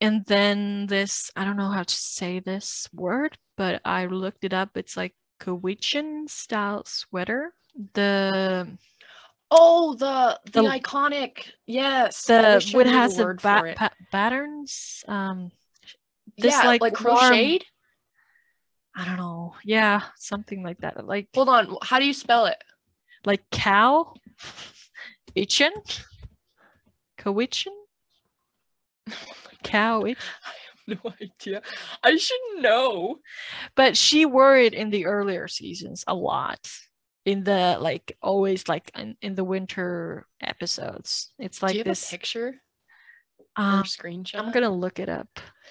And then this, I don't know how to say this word, but I looked it up. It's like Cowichan style sweater. The Oh, the the, The- iconic, yes. The what has the ba- pa- patterns. Um, this, yeah, like, like, crocheted. I don't know. Yeah, something like that. Like Hold on, how do you spell it? like cow, Ichan, Cowichan, cow. I have no idea. I should know. but she wore it in the earlier seasons a lot in the like always like in, in the winter episodes it's like this a picture or um, screenshot? i'm gonna look it up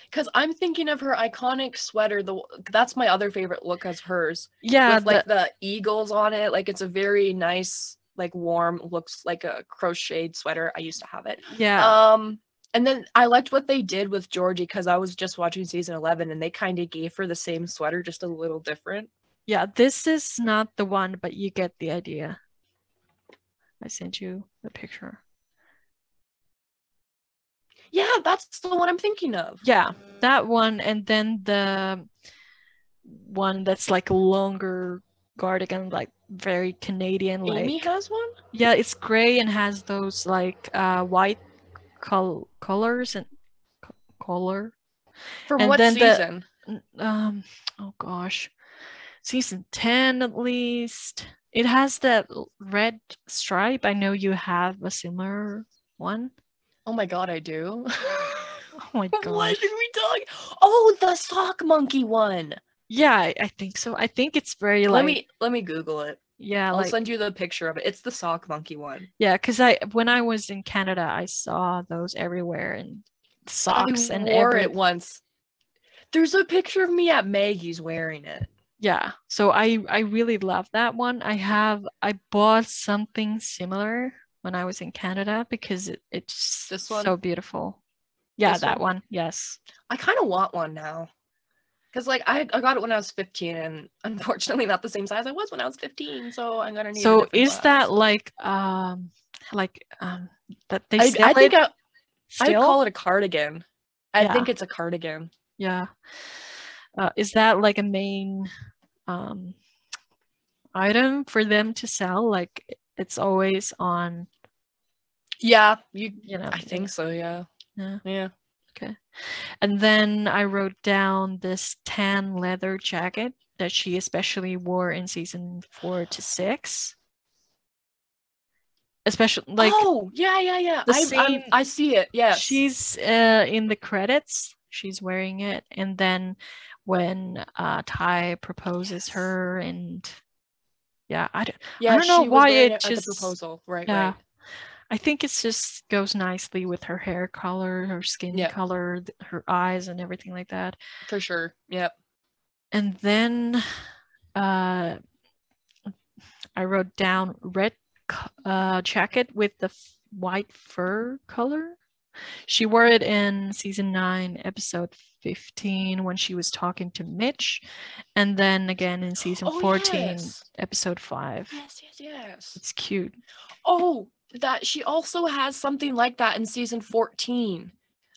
because I'm thinking of her iconic sweater. The that's my other favorite look as hers yeah with like the, the eagles on it. Like it's a very nice, like warm, looks like a crocheted sweater. I used to have it. yeah Um, and then I liked what they did with Georgie because I was just watching season eleven, and they kind of gave her the same sweater, just a little different. yeah this is not the one but you get the idea i sent you the picture Yeah, that's the one I'm thinking of. yeah that one and then the one that's like a longer cardigan like very canadian like Amy has one. Yeah, it's gray and has those like uh white col- colors and co- color. From And what the- season? N- Um, oh gosh, season ten at least. It has that red stripe. I know you have a similar one. Oh my god, I do. Oh my what gosh. are we talking? Oh, the sock monkey one. Yeah, I, I think so. I think it's very let like me let me Google it. Yeah, I'll like send you the picture of it. It's the sock monkey one. yeah, because I when I was in Canada, I saw those everywhere and socks I and wore every it once. There's a picture of me at Maggie's wearing it. yeah so i i really love that one i have i bought something similar when i was in canada because it, it's This one? so beautiful yeah This that one? one yes I kind of want one now. Cause like I, I got it when I was 15 and unfortunately not the same size I was when I was 15. So I'm gonna need. so is that like um like um that they I, I think I, call it a cardigan. I Yeah. think it's a cardigan. yeah uh, is that like a main um item for them to sell like it's always on Yeah, you. you know I think so. Yeah. Yeah. Yeah. And then I wrote down this tan leather jacket that she especially wore in season four to six. Especially like oh yeah, yeah, yeah. I same- I see it. yeah she's uh, in the credits, she's wearing it, and then when uh, Ty proposes Yes. her, and yeah, I don't, yeah, don't know why wearing it just- proposal. Right. yeah. Right. I think it just goes nicely with her hair color, her skin Yeah. color, her eyes, and everything like that. For sure. Yep. and then uh, I wrote down red uh, jacket with the f- white fur color. She wore it in season nine, episode 15, when she was talking to Mitch, and then again in season Oh, 14, yes. episode five. Yes. Yes. Yes. It's cute. Oh, that she also has something like that in season 14.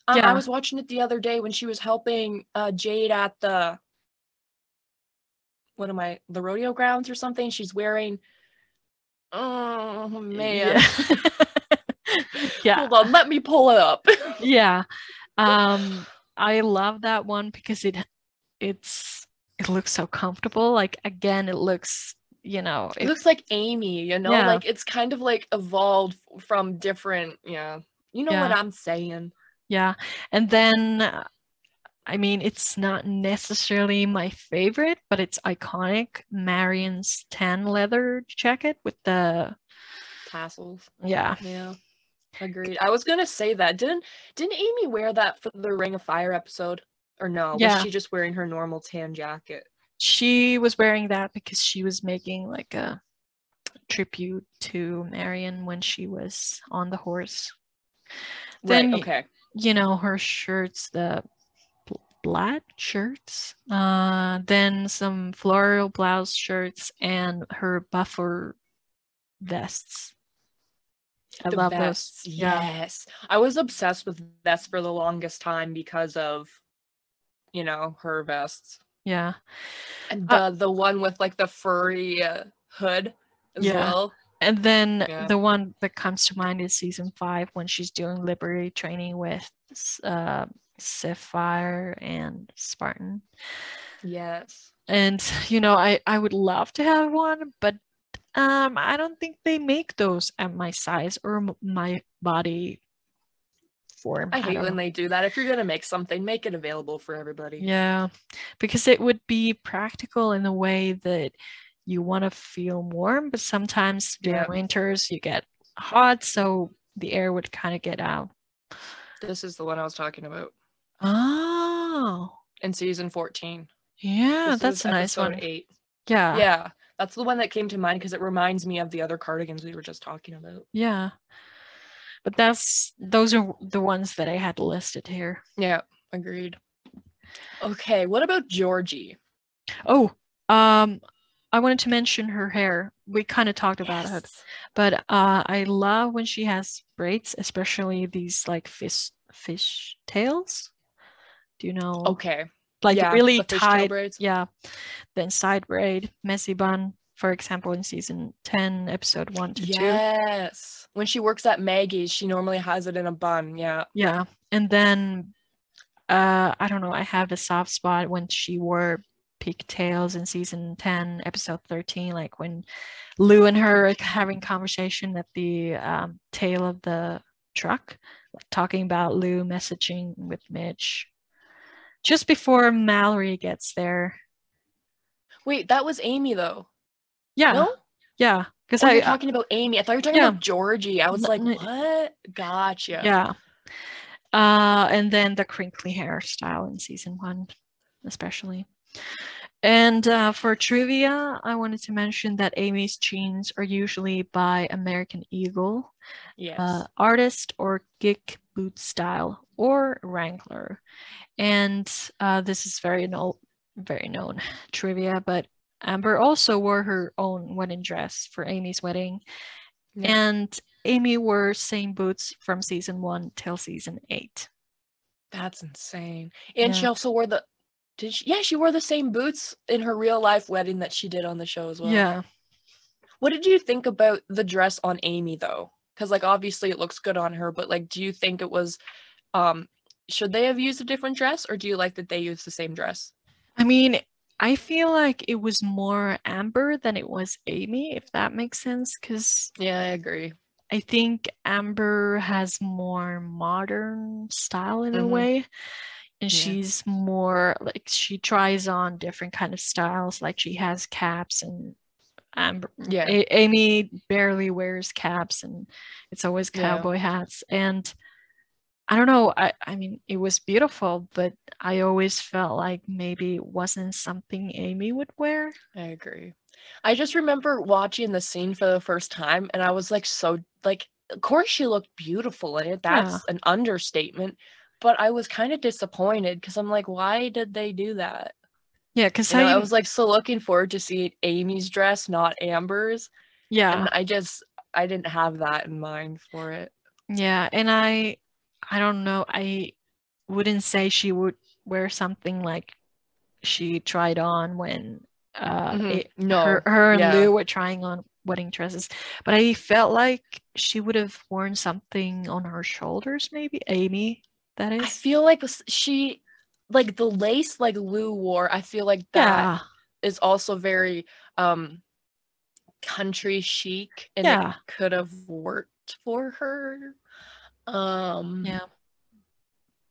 Um, Yeah. I was watching it the other day when she was helping uh, Jade at the what am I the rodeo grounds or something. She's wearing oh man. Yeah. yeah. Hold on, let me pull it up. yeah. Um I love that one because it it's it looks so comfortable. Like again, it looks, you know, it it- looks like Amy, you know, Yeah. like it's kind of like evolved from different, yeah. You know what I'm saying. Yeah. And then, uh, I mean, it's not necessarily my favorite, but it's iconic. Marion's tan leather jacket with the, Tassels. yeah. Yeah. Agreed. I was gonna say that. Didn't didn't Amy wear that for the Ring of Fire episode? Or no? Yeah. Was she just wearing her normal tan jacket? She was wearing that because she was making like a tribute to Marion when she was on the horse. Then right, okay. you know her shirts the black shirts uh then some floral blouse shirts and her buffer vests i The love vests, those yeah Yes. I was obsessed with vests for the longest time because of you know, her vests. Yeah And the Uh, the one with like the furry uh, hood as Yeah. well. and then Yeah. the one that comes to mind is season five when she's doing liberty training with uh sapphire and spartan Yes. and you know i i would love to have one but um i don't think they make those at my size or my body I hate don't when know. they do that. If you're gonna make something, make it available for everybody. yeah because it would be practical in the way that you want to feel warm but sometimes during Yeah. winters you get hot so the air would kind of get out This is the one I was talking about oh in season 14. yeah This that's a nice one Eight. yeah yeah, that's the one that came to mind because it reminds me of the other cardigans we were just talking about. yeah but that's those are the ones that i had listed here Yeah, agreed. Okay, what about Georgie? Oh, um, I wanted to mention her hair. We kind of talked about it, but uh, I love when she has braids, especially these like fish fish tails. Do you know? Okay. like yeah, really tight. braids. Yeah. Then side braid, messy bun, for example, in season ten, episode one to two. Yes. When she works at Maggie's, she normally has it in a bun. Yeah. Yeah, and then uh, I don't know. I have a soft spot when she wore pigtails in season 10 episode 13 like when lou and her are having conversation at the um, tail of the truck like, talking about lou messaging with mitch just before mallory gets there Wait, that was Amy though. Yeah No? yeah because i you're talking about Amy. I thought you were talking yeah. about Georgie. I was like, what? Gotcha. yeah uh and then the crinkly hairstyle in season one especially and uh, for trivia i wanted to mention that amy's jeans are usually by american eagle Yes. uh, artist or gig boot style or wrangler and uh, this is very no- very known trivia but amber also wore her own wedding dress for amy's wedding Yeah. and amy wore same boots from season one till season eight That's insane. And she also wore the did she yeah, she wore the same boots in her real life wedding that she did on the show as well. yeah What did you think about the dress on Amy though? Because like obviously it looks good on her, but like do you think it was um should they have used a different dress or do you like that they used the same dress? I mean, I feel like it was more Amber than it was Amy, if that makes sense. Because Yeah, I agree. I think Amber has more modern style in a Mhm. way. And Yeah. she's more like she tries on different kind of styles. Like she has caps and Amber Yeah. A- Amy barely wears caps and it's always Yeah. cowboy hats. And I don't know, I, I mean, it was beautiful, but I always felt like maybe it wasn't something Amy would wear. I agree. I just remember watching the scene for the first time and I was like so like of course she looked beautiful in it. Yeah. That's an understatement. But I was kind of disappointed because I'm like, why did they do that? Yeah, because I, I was like so looking forward to seeing Amy's dress, not Amber's. yeah, And I just I didn't have that in mind for it. yeah, and I, I don't know, I wouldn't say she would wear something like she tried on when uh, Mhm. it- No, her, her and yeah. Lou were trying on wedding dresses, but I felt like she would have worn something on her shoulders, maybe Amy. That I feel like she, like the lace like Lou wore. I feel like that is yeah, also very um country chic, and Yeah. it could have worked for her. Um, yeah,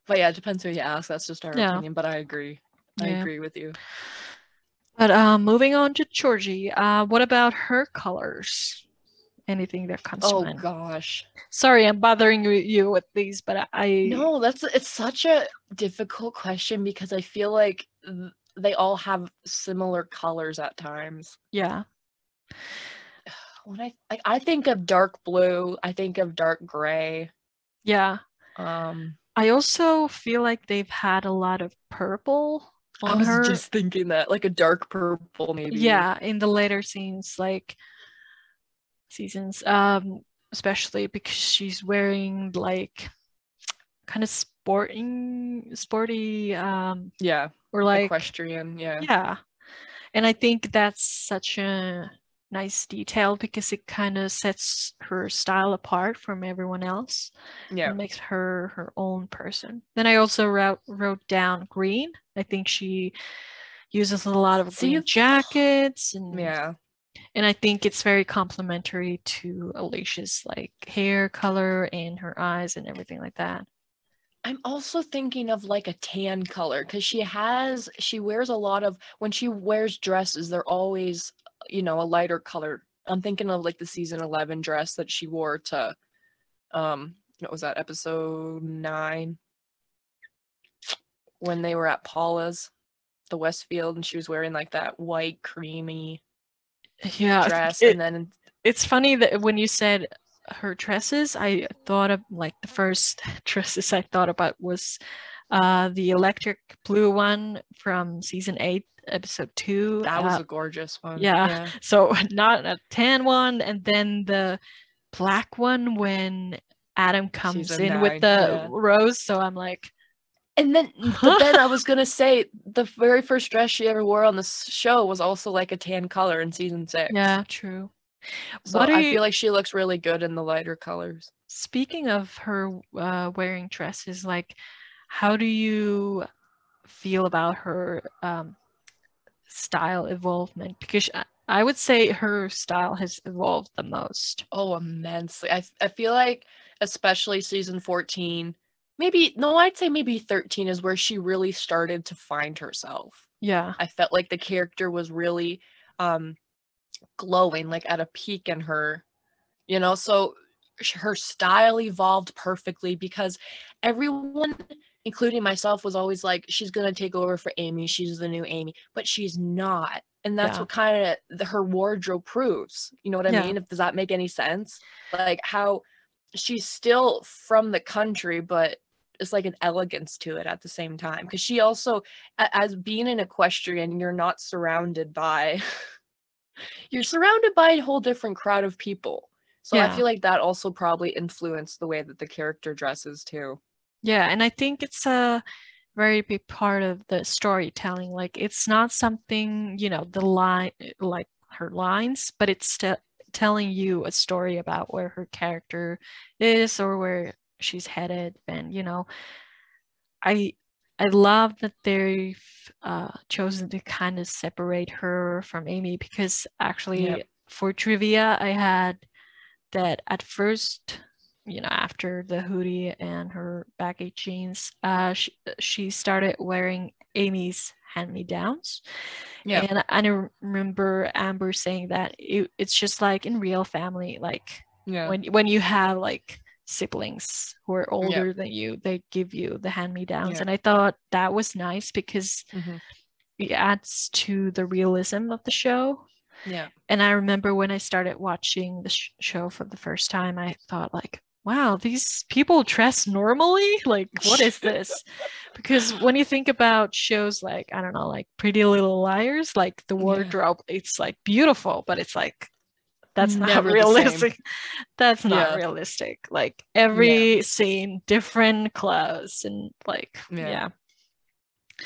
but yeah, it depends who you ask. That's just our Yeah. opinion. But I agree. I Yeah. agree with you. But um, moving on to Georgie, uh, what about her colors? Anything that comes to mind? Oh gosh. Sorry, I'm bothering you- you with these, but I No, that's it's such a difficult question because I feel like th- they all have similar colors at times. yeah, When I like, I think of dark blue, I think of dark gray. Yeah. Um, I also feel like they've had a lot of purple on I was her. just thinking that, like a dark purple, maybe. Yeah, in the later scenes, like seasons, um, especially because she's wearing like kind of sporting, sporty, um, yeah, or like equestrian. Yeah, yeah, and I think that's such a nice detail because it kind of sets her style apart from everyone else yeah. makes her her own person. Then I also wrote wrote down green. I think she uses a lot of green jackets and Yeah, and I think it's very complementary to Alisha's like hair color and her eyes and everything like that. I'm also thinking of like a tan color because she has she wears a lot of when she wears dresses, they're always you know a lighter color. I'm thinking of like the season 11 dress that she wore to um what was that episode 9 when they were at Paula's the Westfield and she was wearing like that white creamy Yeah, dress it- and then it's funny that when you said her dresses, I thought of like the first dresses I thought about was uh the electric blue one from season eight, episode two. that was uh, a gorgeous one. yeah. So not a tan one, and then the black one when Adam comes Season in with the yeah. rose. So I'm like, And then, but then I was gonna say the very first dress she ever wore on the show was also like a tan color in season six. yeah, true. So what I you feel like she looks really good in the lighter colors. speaking of her uh, wearing dresses? Like, how do you feel about her um, style evolvement? Because I, I would say her style has evolved the most. Oh, immensely. I, I feel like especially season fourteen, maybe no, I'd say maybe thirteen is where she really started to find herself. Yeah, I felt like the character was really um glowing, like at a peak in her, you know. So her style evolved perfectly because everyone, including myself, was always like, she's gonna take over for Amy. She's the new Amy, but she's not. And that's Yeah. what kind of her wardrobe proves. You know what I Yeah. mean? If does that make any sense? Like how she's still from the country, but it's like an elegance to it at the same time. Because she also as being an equestrian, you're not surrounded by you're surrounded by a whole different crowd of people. So I feel like that also probably influenced the way that the character dresses too. Yeah, and I think it's a very big part of the storytelling. Like it's not something, you know, the line like her lines, but it's te telling you a story about where her character is or where she's headed. And you know, I I love that they've uh, chosen to kind of separate her from Amy because actually Yep. for trivia I had that at first you know, after the hoodie and her baggy jeans, uh, she, she started wearing Amy's hand-me-downs. Yeah. And I rem- remember Amber saying that it, it's just like in real family, like Yeah. when when you have like siblings who are older than you, they give you the hand-me-downs. Yeah. And I thought that was nice because Mhm. it adds to the realism of the show Yeah. and I remember when I started watching the sh- show for the first time, I thought like, wow, these people dress normally? Like, what is this? because when you think about shows like, I don't know, like Pretty Little Liars, like the Yeah. wardrobe, it's like beautiful, but it's like, that's not Never same. realistic. That's not Yeah. realistic. Like every scene, different clothes, and like, Yeah. yeah.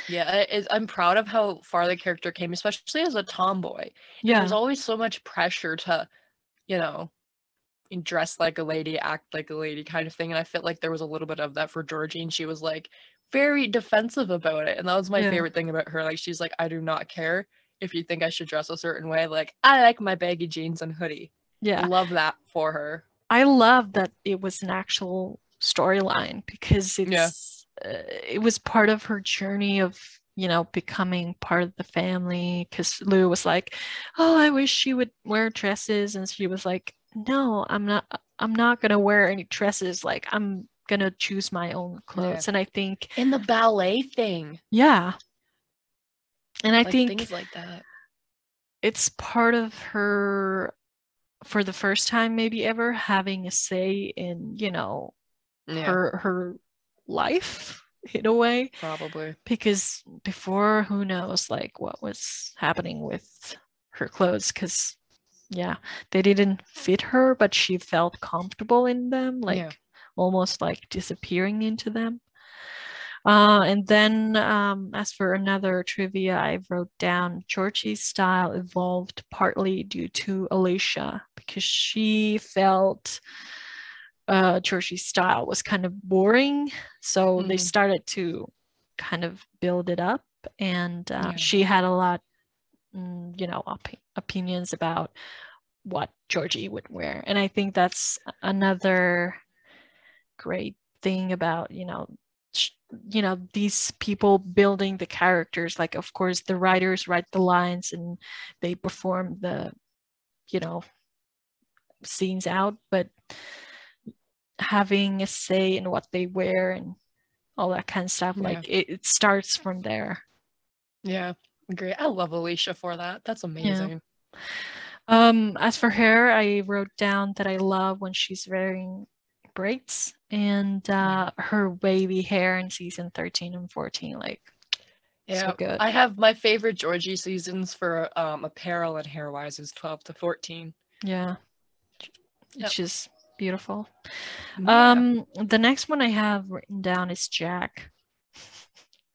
Yeah, I'm proud of how far the character came, especially as a tomboy. Yeah. There's always so much pressure to, you know, dress like a lady, act like a lady kind of thing. And I felt like there was a little bit of that for Georgie, and she was like very defensive about it. And that was my Yeah. favorite thing about her. Like she's like, I do not care if you think I should dress a certain way. Like I like my baggy jeans and hoodie. Yeah. Love that for her. I love that it was an actual storyline because it's Yeah. uh, it was part of her journey of you know becoming part of the family because Lou was like oh I wish she would wear dresses and she was like no I'm not I'm not gonna wear any dresses like I'm gonna choose my own clothes and I think In the ballet thing. yeah and I like think things like that. it's part of her for the first time maybe ever having a say in you know Yeah, her her life in a way probably. because before who knows like what was happening with her clothes because yeah they didn't fit her but she felt comfortable in them like Yeah. almost like disappearing into them uh, and then um, as for another trivia i wrote down georgie's style evolved partly due to alisha because she felt uh, Georgie's style was kind of boring. So they Mhm. started to kind of build it up, and uh, Yeah. she had a lot, mm, Mm, you know, op- opinions about what Georgie would wear. And I think that's another great thing about, you know, you know these people building the characters like of course the writers write the lines and they perform the you know scenes out but having a say in what they wear and all that kind of stuff Yeah. like it, it starts from there Yeah, great. I love Alisha for that. That's amazing. um as for hair i wrote down that i love when she's wearing braids and uh her wavy hair in season 13 and 14 like Yeah, so good I have my favorite Georgie seasons for um apparel and hair wise is 12 to 14. yeah Yep. it's just beautiful Yeah. um the next one i have written down is jack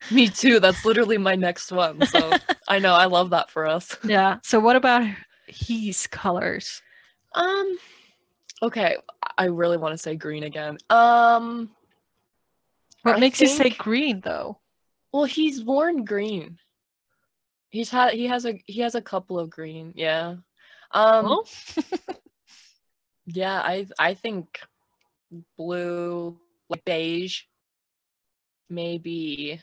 me too. That's literally my next one. So I know I love that for us. yeah so what about he's colors Um okay, I really want to say green again. Um what I makes you say green though well, he's worn green. He's had he has a he has a couple of green. Yeah. Um Oh, yeah, I I think blue, like beige, maybe.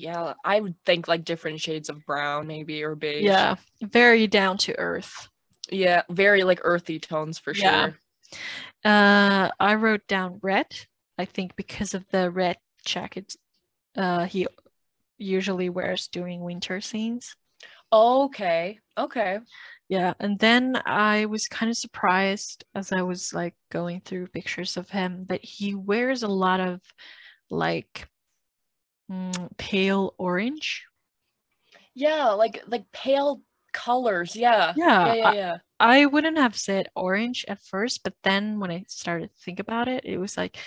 Yeah, I would think like different shades of brown, maybe or beige. yeah very down to earth yeah, very like earthy tones for Yeah. sure. Uh, I wrote down red. I think because of the red jacket uh, he usually wears during winter scenes. Okay, okay. Yeah, and then I was kind of surprised as I was like going through pictures of him that he wears a lot of like mm, pale orange. Yeah, like like pale colors. Yeah. Yeah, Yeah, yeah, I- yeah. I wouldn't have said orange at first, but then when I started to think about it, it was like,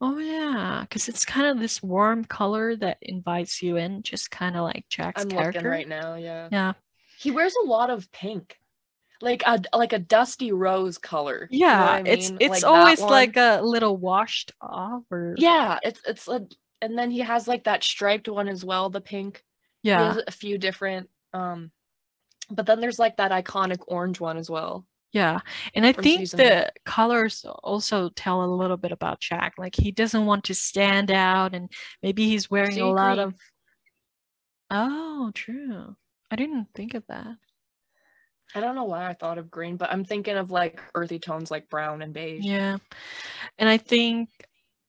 oh yeah, because it's kind of this warm color that invites you in, just kind of like Jack's I'm character. looking right now. Yeah. Yeah, He wears a lot of pink, like a like a dusty rose color. you know yeah, I it's mean? it's Like always like a little washed off, or Yeah, it's it's a, and then he has like that striped one as well, the pink. He yeah, has a few different um but then there's like that iconic orange one as well. yeah. And I from think season the colors also tell a little bit about Jack. Like he doesn't want to stand out, and maybe he's wearing a lot green. of. Oh, true. I didn't think of that. I don't know why I thought of green, but I'm thinking of like earthy tones like brown and beige. Yeah. And I think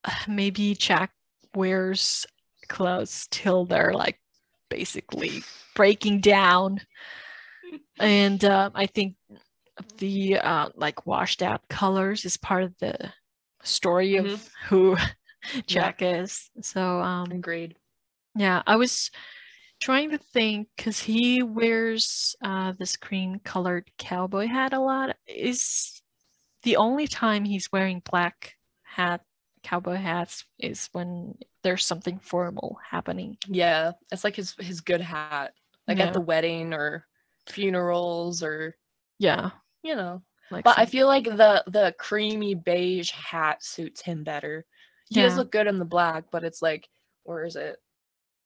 uh, maybe Jack wears clothes till they're like basically breaking down. And uh, I think the uh, like washed out colors is part of the story of Mhm. who Jack is. So um, Agreed. yeah, I was trying to think because he wears uh, this cream colored cowboy hat a lot. Is the only time he's wearing black hat cowboy hats is when there's something formal happening. Yeah, it's like his his good hat, like Yeah. at the wedding or funerals or Yeah. you know. Like But I feel like the the creamy beige hat suits him better. He does Yeah. look good in the black, but it's like, where is it?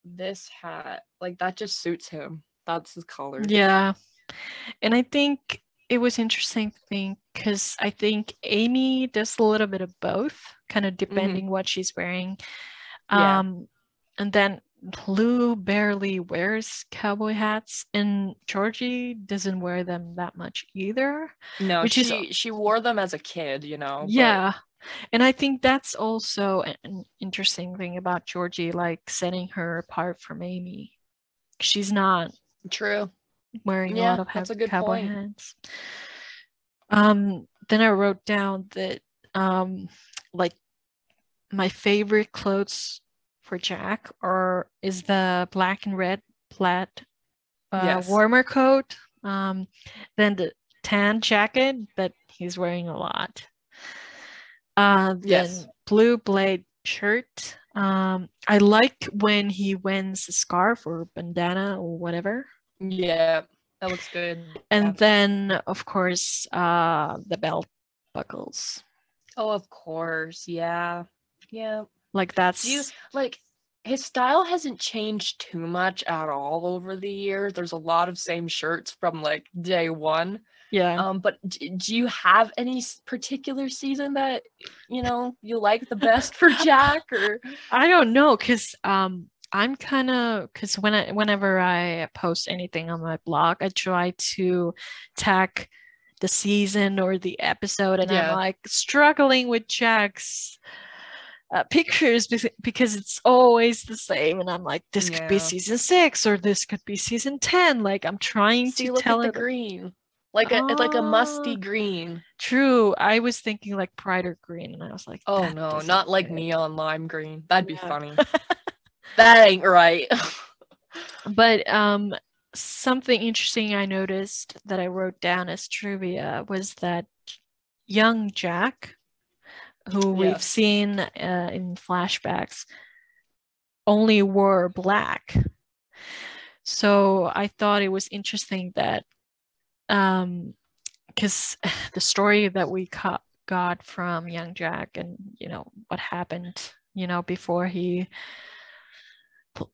This hat, like that just suits him. That's his color. Yeah. And I think it was interesting thing because I think Amy does a little bit of both, kind of depending what she's wearing. Yeah. Um, and then Lou barely wears cowboy hats, and Georgie doesn't wear them that much either. No, Which she is- she wore them as a kid, you know. but- Yeah. And I think that's also an interesting thing about Georgie, like setting her apart from Amy. She's not True. wearing a lot of that's ha- a good cowboy point. hats. Um, then I wrote down that um, like my favorite clothes for Jack are is the black and red plaid uh, Yes. warmer coat. Um, then the tan jacket that he's wearing a lot. Uh, Yes. blue blade shirt. Um, I like when he wears a scarf or bandana or whatever. Yeah, that looks good. And yeah. then, of course, uh, the belt buckles. Oh, of course. Yeah. Yeah. Like that's you like his style hasn't changed too much at all over the years. There's a lot of same shirts from like day one. yeah. Um, but d- do you have any particular season that you know you like the best for Jack or I don't know, cause um, I'm kind of cause when I whenever I post anything on my blog, I try to tag the season or the episode, and Yeah. I'm like struggling with Jack's. Uh, pictures because it's always the same and i'm like this could be season six or this could be season 10 like i'm trying see to look tell it the green like a it's like a musty Ah. green. True. I was thinking like brighter green, and I was like, Oh no, doesn't like fit." neon lime green. That'd be Yeah. funny. that ain't right. But um, something interesting I noticed that I wrote down as trivia was that young Jack, who we've seen uh, in flashbacks, only wore black. So I thought it was interesting that, um, because the story that we got got from young Jack and you know what happened, you know, before he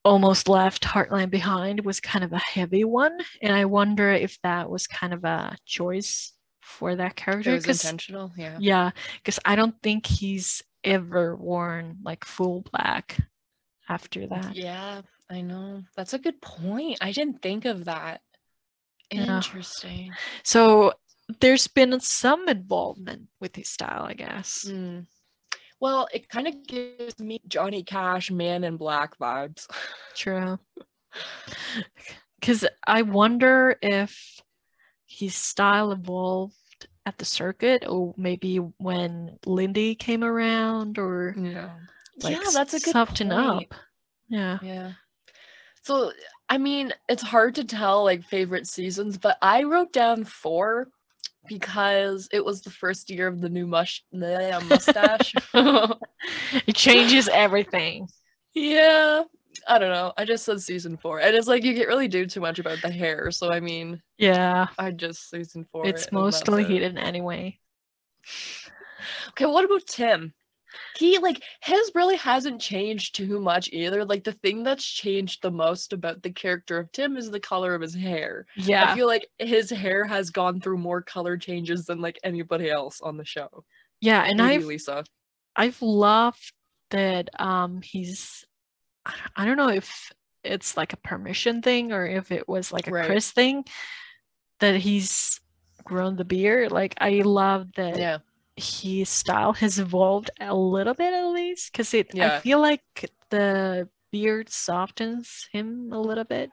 almost left Heartland behind was kind of a heavy one, and I wonder if that was kind of a choice for that it character. was 'cause- intentional. Yeah. yeah, because I don't think he's ever worn like full black after that. Yeah, I know. That's a good point. I didn't think of that. Yeah. Interesting. So there's been some involvement with his style, I guess. Mm. Well, it kind of gives me Johnny Cash, Man in Black vibes. True. Because I wonder if his style evolved at the circuit, or maybe when Lindy came around, or Yeah. like yeah, that's a good soften up. Yeah. Yeah. So, I mean, it's hard to tell like favorite seasons, but I wrote down four because it was the first year of the new mush bleh, uh, mustache. It changes everything. yeah. I don't know. I just said season four. And it's like you can't really do too much about the hair. So I mean, Yeah. I just season four. It's it, mostly it. hidden anyway. Okay, what about Tim? He like his really hasn't changed too much either. Like the thing that's changed the most about the character of Tim is the color of his hair. Yeah. I feel like his hair has gone through more color changes than like anybody else on the show. Yeah. And I've Lisa. I've loved that um he's I don't- I don't know if it's like a permission thing or if it was like a Right. Chris thing that he's grown the beard. Like I love that Yeah. His style has evolved a little bit at least because it yeah. I feel like the beard softens him a little bit.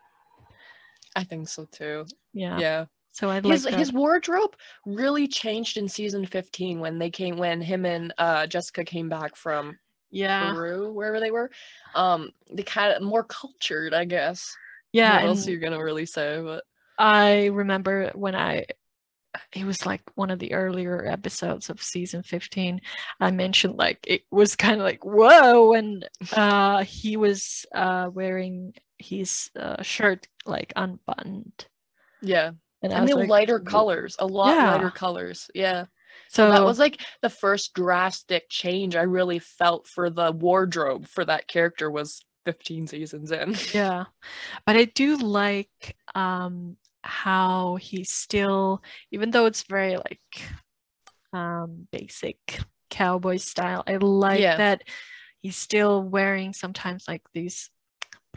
I think so too. Yeah. Yeah. So I'd His like that. his wardrobe really changed in season 15 when they came when him and uh Jessica came back from yeah. Peru, wherever they were. Um they kind of more cultured, I guess. Yeah. what else are you gonna really say? But I remember when I it was like one of the earlier episodes of season 15 i mentioned like it was kind of like whoa and uh he was uh wearing his uh, shirt like unbuttoned Yeah. and, And the like, lighter colors, a lot Yeah. lighter colors. Yeah. so So that was like the first drastic change I really felt for the wardrobe for that character was 15 seasons in. yeah but i do like um how he's still even though it's very like um basic cowboy style i like Yeah. that he's still wearing sometimes like these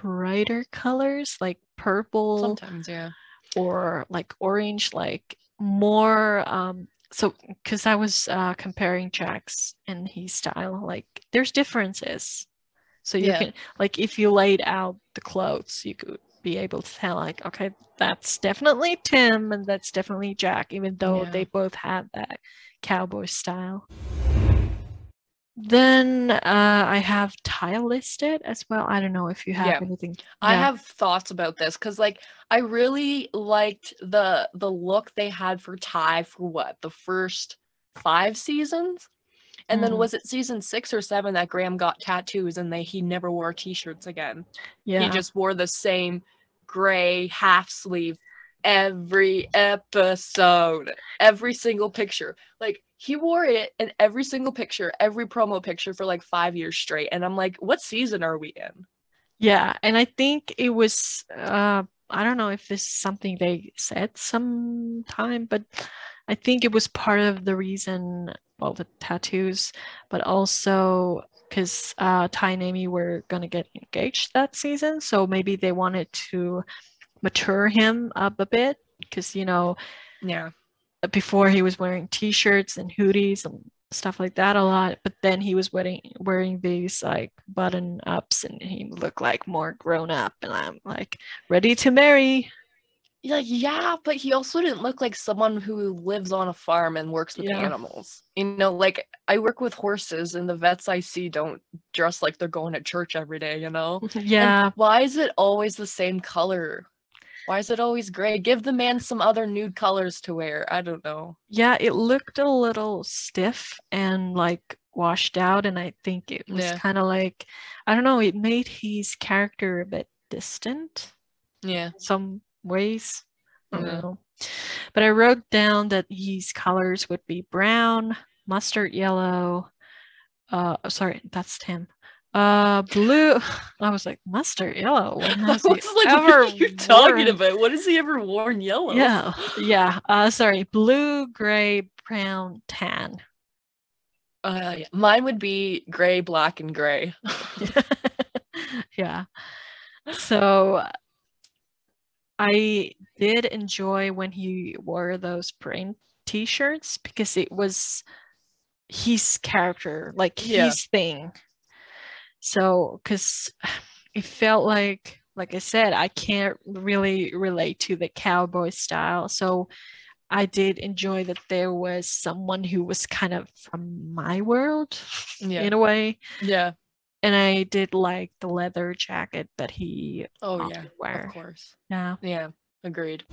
brighter colors like purple Sometimes, yeah. or like orange like more um so because i was uh comparing jack's and his style like there's differences so you Yeah. can like if you laid out the clothes you could be able to tell like okay that's definitely tim and that's definitely jack even though Yeah. they both had that cowboy style. Then uh i have ty listed as well. I don't know if you have Yeah. anything. I have thoughts about this because like I really liked the the look they had for Ty for what the first five seasons, and then Mm. was it season six or seven that Graham got tattoos and they he never wore t-shirts again. yeah He just wore the same gray half sleeve every episode, every single picture. Like he wore it in every single picture, every promo picture for like five years straight, and I'm like, what season are we in? Yeah, and I think it was uh I don't know if this is something they said sometime, but I think it was part of the reason, well, the tattoos, but also because uh Ty and Amy were gonna get engaged that season, so maybe they wanted to mature him up a bit because you know Yeah. before he was wearing t-shirts and hoodies and stuff like that a lot but then he was wearing wearing these like button ups and he looked like more grown up and i'm like ready to marry Like, yeah, but he also didn't look like someone who lives on a farm and works with Yeah. animals. You know, like I work with horses and the vets I see don't dress like they're going to church every day, you know? And yeah why is it always the same color? Why is it always gray? Give the man some other nude colors to wear. I don't know. yeah it looked a little stiff and like washed out and i think it was Yeah. kind of like i don't know it made his character a bit distant Yeah. some ways. Don't Yeah. know. But I wrote down that his colors would be brown, mustard yellow. Uh, sorry, that's Tim. Uh, blue. I was like mustard yellow. When has he like, ever what are you talking worn- about? What has he ever worn yellow? Yeah, yeah. Uh, sorry, blue, gray, brown, tan. Uh, yeah. Mine would be gray, black, and gray. yeah. So I did enjoy when he wore those print t-shirts because it was his character, like Yeah. his thing. So, because it felt like, like I said, I can't really relate to the cowboy style. So I did enjoy that there was someone who was kind of from my world Yeah. in a way. yeah. And I did like the leather jacket that he Oh, yeah. wear. Of course. Yeah. Yeah. Agreed.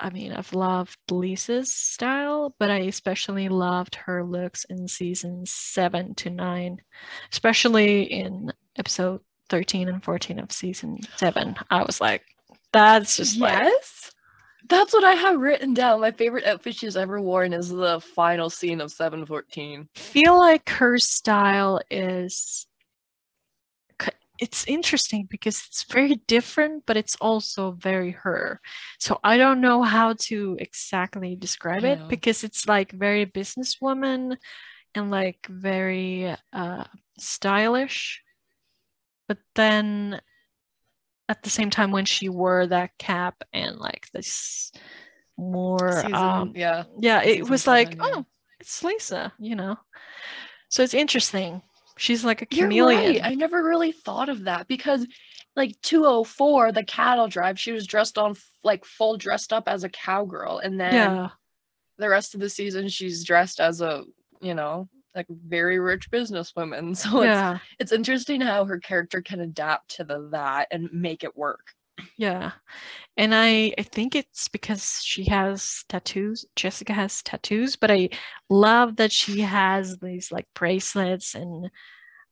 I mean, I've loved Lisa's style, but I especially loved her looks in season seven to nine, especially in episode 13 and 14 of season seven. I was like, that's just like, yes. That's what I have written down. My favorite outfit she's ever worn is the final scene of 714. feel like her style is it's interesting because it's very different but it's also very her so i don't know how to exactly describe I it because it's like very businesswoman and like very uh stylish but then at the same time when she wore that cap and like this more Season, um yeah. yeah it Season was like seven, yeah. oh it's lisa you know so it's interesting she's like a chameleon You're right. I never really thought of that because, like, 204, the cattle drive, she was dressed on, like, full dressed up as a cowgirl. And then yeah the rest of the season, she's dressed as a, you know, like, very rich businesswoman. So it's, yeah it's interesting how her character can adapt to the that and make it work. Yeah. And I I think it's because she has tattoos. Jessica has tattoos, but I love that she has these like bracelets and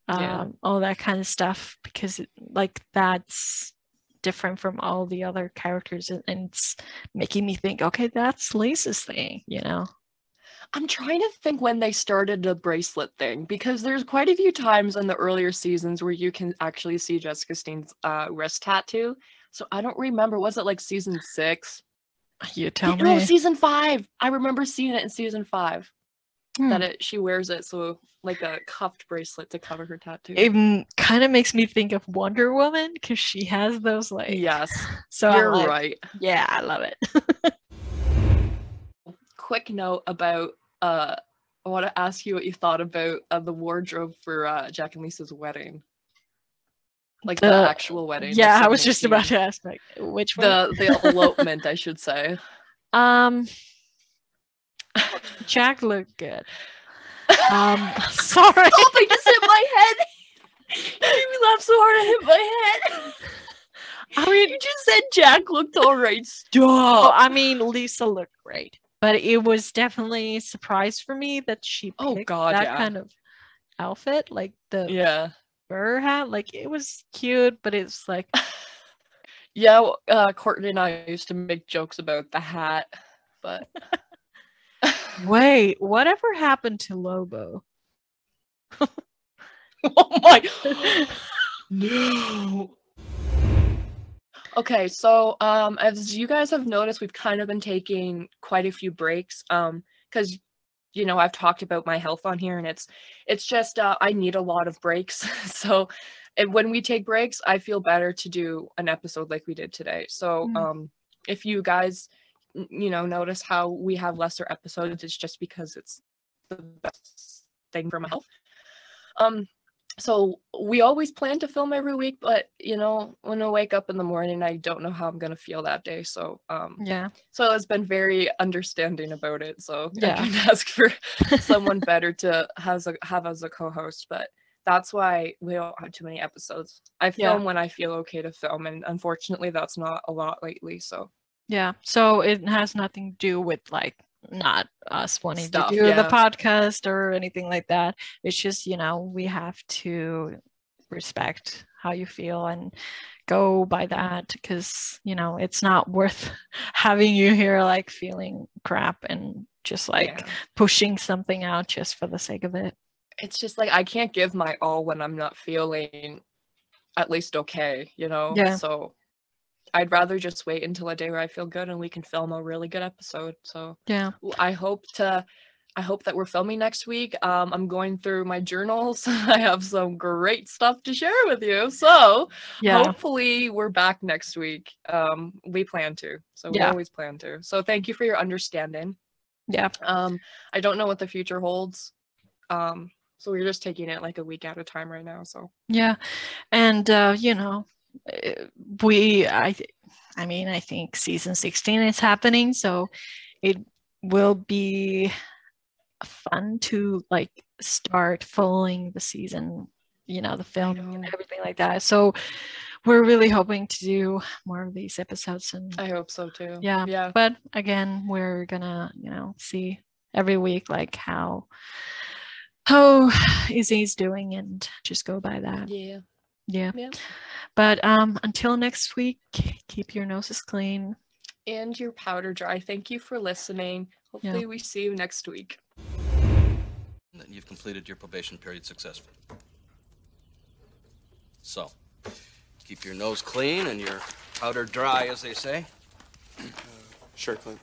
um Yeah. all that kind of stuff because it, like that's different from all the other characters and, and it's making me think, okay, that's Lisa's thing, you know. I'm trying to think when they started the bracelet thing because there's quite a few times in the earlier seasons where you can actually see Jessica Steen's uh, wrist tattoo. So I don't remember. Was it like season six? You tell no, me. season five. I remember seeing it in season five Hmm. that it she wears it so like a cuffed bracelet to cover her tattoo. It kind of makes me think of Wonder Woman because she has those like yes, So you're like, right. Yeah, I love it. Quick note about uh, I want to ask you what you thought about uh, the wardrobe for uh, Jack and Lisa's wedding. Like the, The- actual wedding. yeah, I was just about to ask like which one. the the elopement, I should say. Um, Jack looked good. Um, sorry. Oh, I just hit my head. You made me laugh so hard I hit my head. I mean, You just said Jack looked alright. oh, Stop. I mean, Lisa looked great, but it was definitely a surprise for me that she Oh, God, that yeah. kind of outfit, like the Yeah. fur hat. Like it was cute, but it's like, Yeah, uh, Courtney and I used to make jokes about the hat, but wait, whatever happened to Lobo? oh my no. Okay, so um as you guys have noticed, we've kind of been taking quite a few breaks um cuz you know, I've talked about my health on here and it's it's just uh I need a lot of breaks. so and when we take breaks, I feel better to do an episode like we did today. So Mm. um if you guys you know notice how we have lesser episodes, it's just because it's the best thing for my health. Um so we always plan to film every week but you know when i wake up in the morning i don't know how i'm going to feel that day so um Yeah, so it's been very understanding about it so Yeah. i can ask for someone better to has a, have as a co-host but that's why we don't have too many episodes i Yeah. film when i feel okay to film and unfortunately that's not a lot lately so yeah. So it has nothing to do with like not us wanting Stuff, to do the podcast or anything like that. It's just, you know, we have to respect how you feel and go by that because, you know, it's not worth having you here like feeling crap and just like yeah. pushing something out just for the sake of it. it's just like i can't give my all when i'm not feeling at least okay you know Yeah. so i'd rather just wait until a day where i feel good and we can film a really good episode so Yeah. I hope to i hope that we're filming next week um i'm going through my journals i have some great stuff to share with you so Yeah. hopefully we're back next week um we plan to so we Yeah. always plan to so thank you for your understanding Yeah. um, I don't know what the future holds. Um, so we're just taking it like a week at a time right now. So Yeah, and uh, you know, we I I mean, I think season 16 is happening, so it will be fun to like start following the season, you know, the filming and everything like that. So we're really hoping to do more of these episodes and I hope so too. Yeah. Yeah. but again, we're gonna, you know, see every week like how how Izzy's doing and just go by that. Yeah. Yeah. Yeah. But um until next week, keep your noses clean. And your powder dry. Thank you for listening. Hopefully we see you next week. that you've completed your probation period successfully. So, keep your nose clean and your powder dry, as they say. Sure, Clint.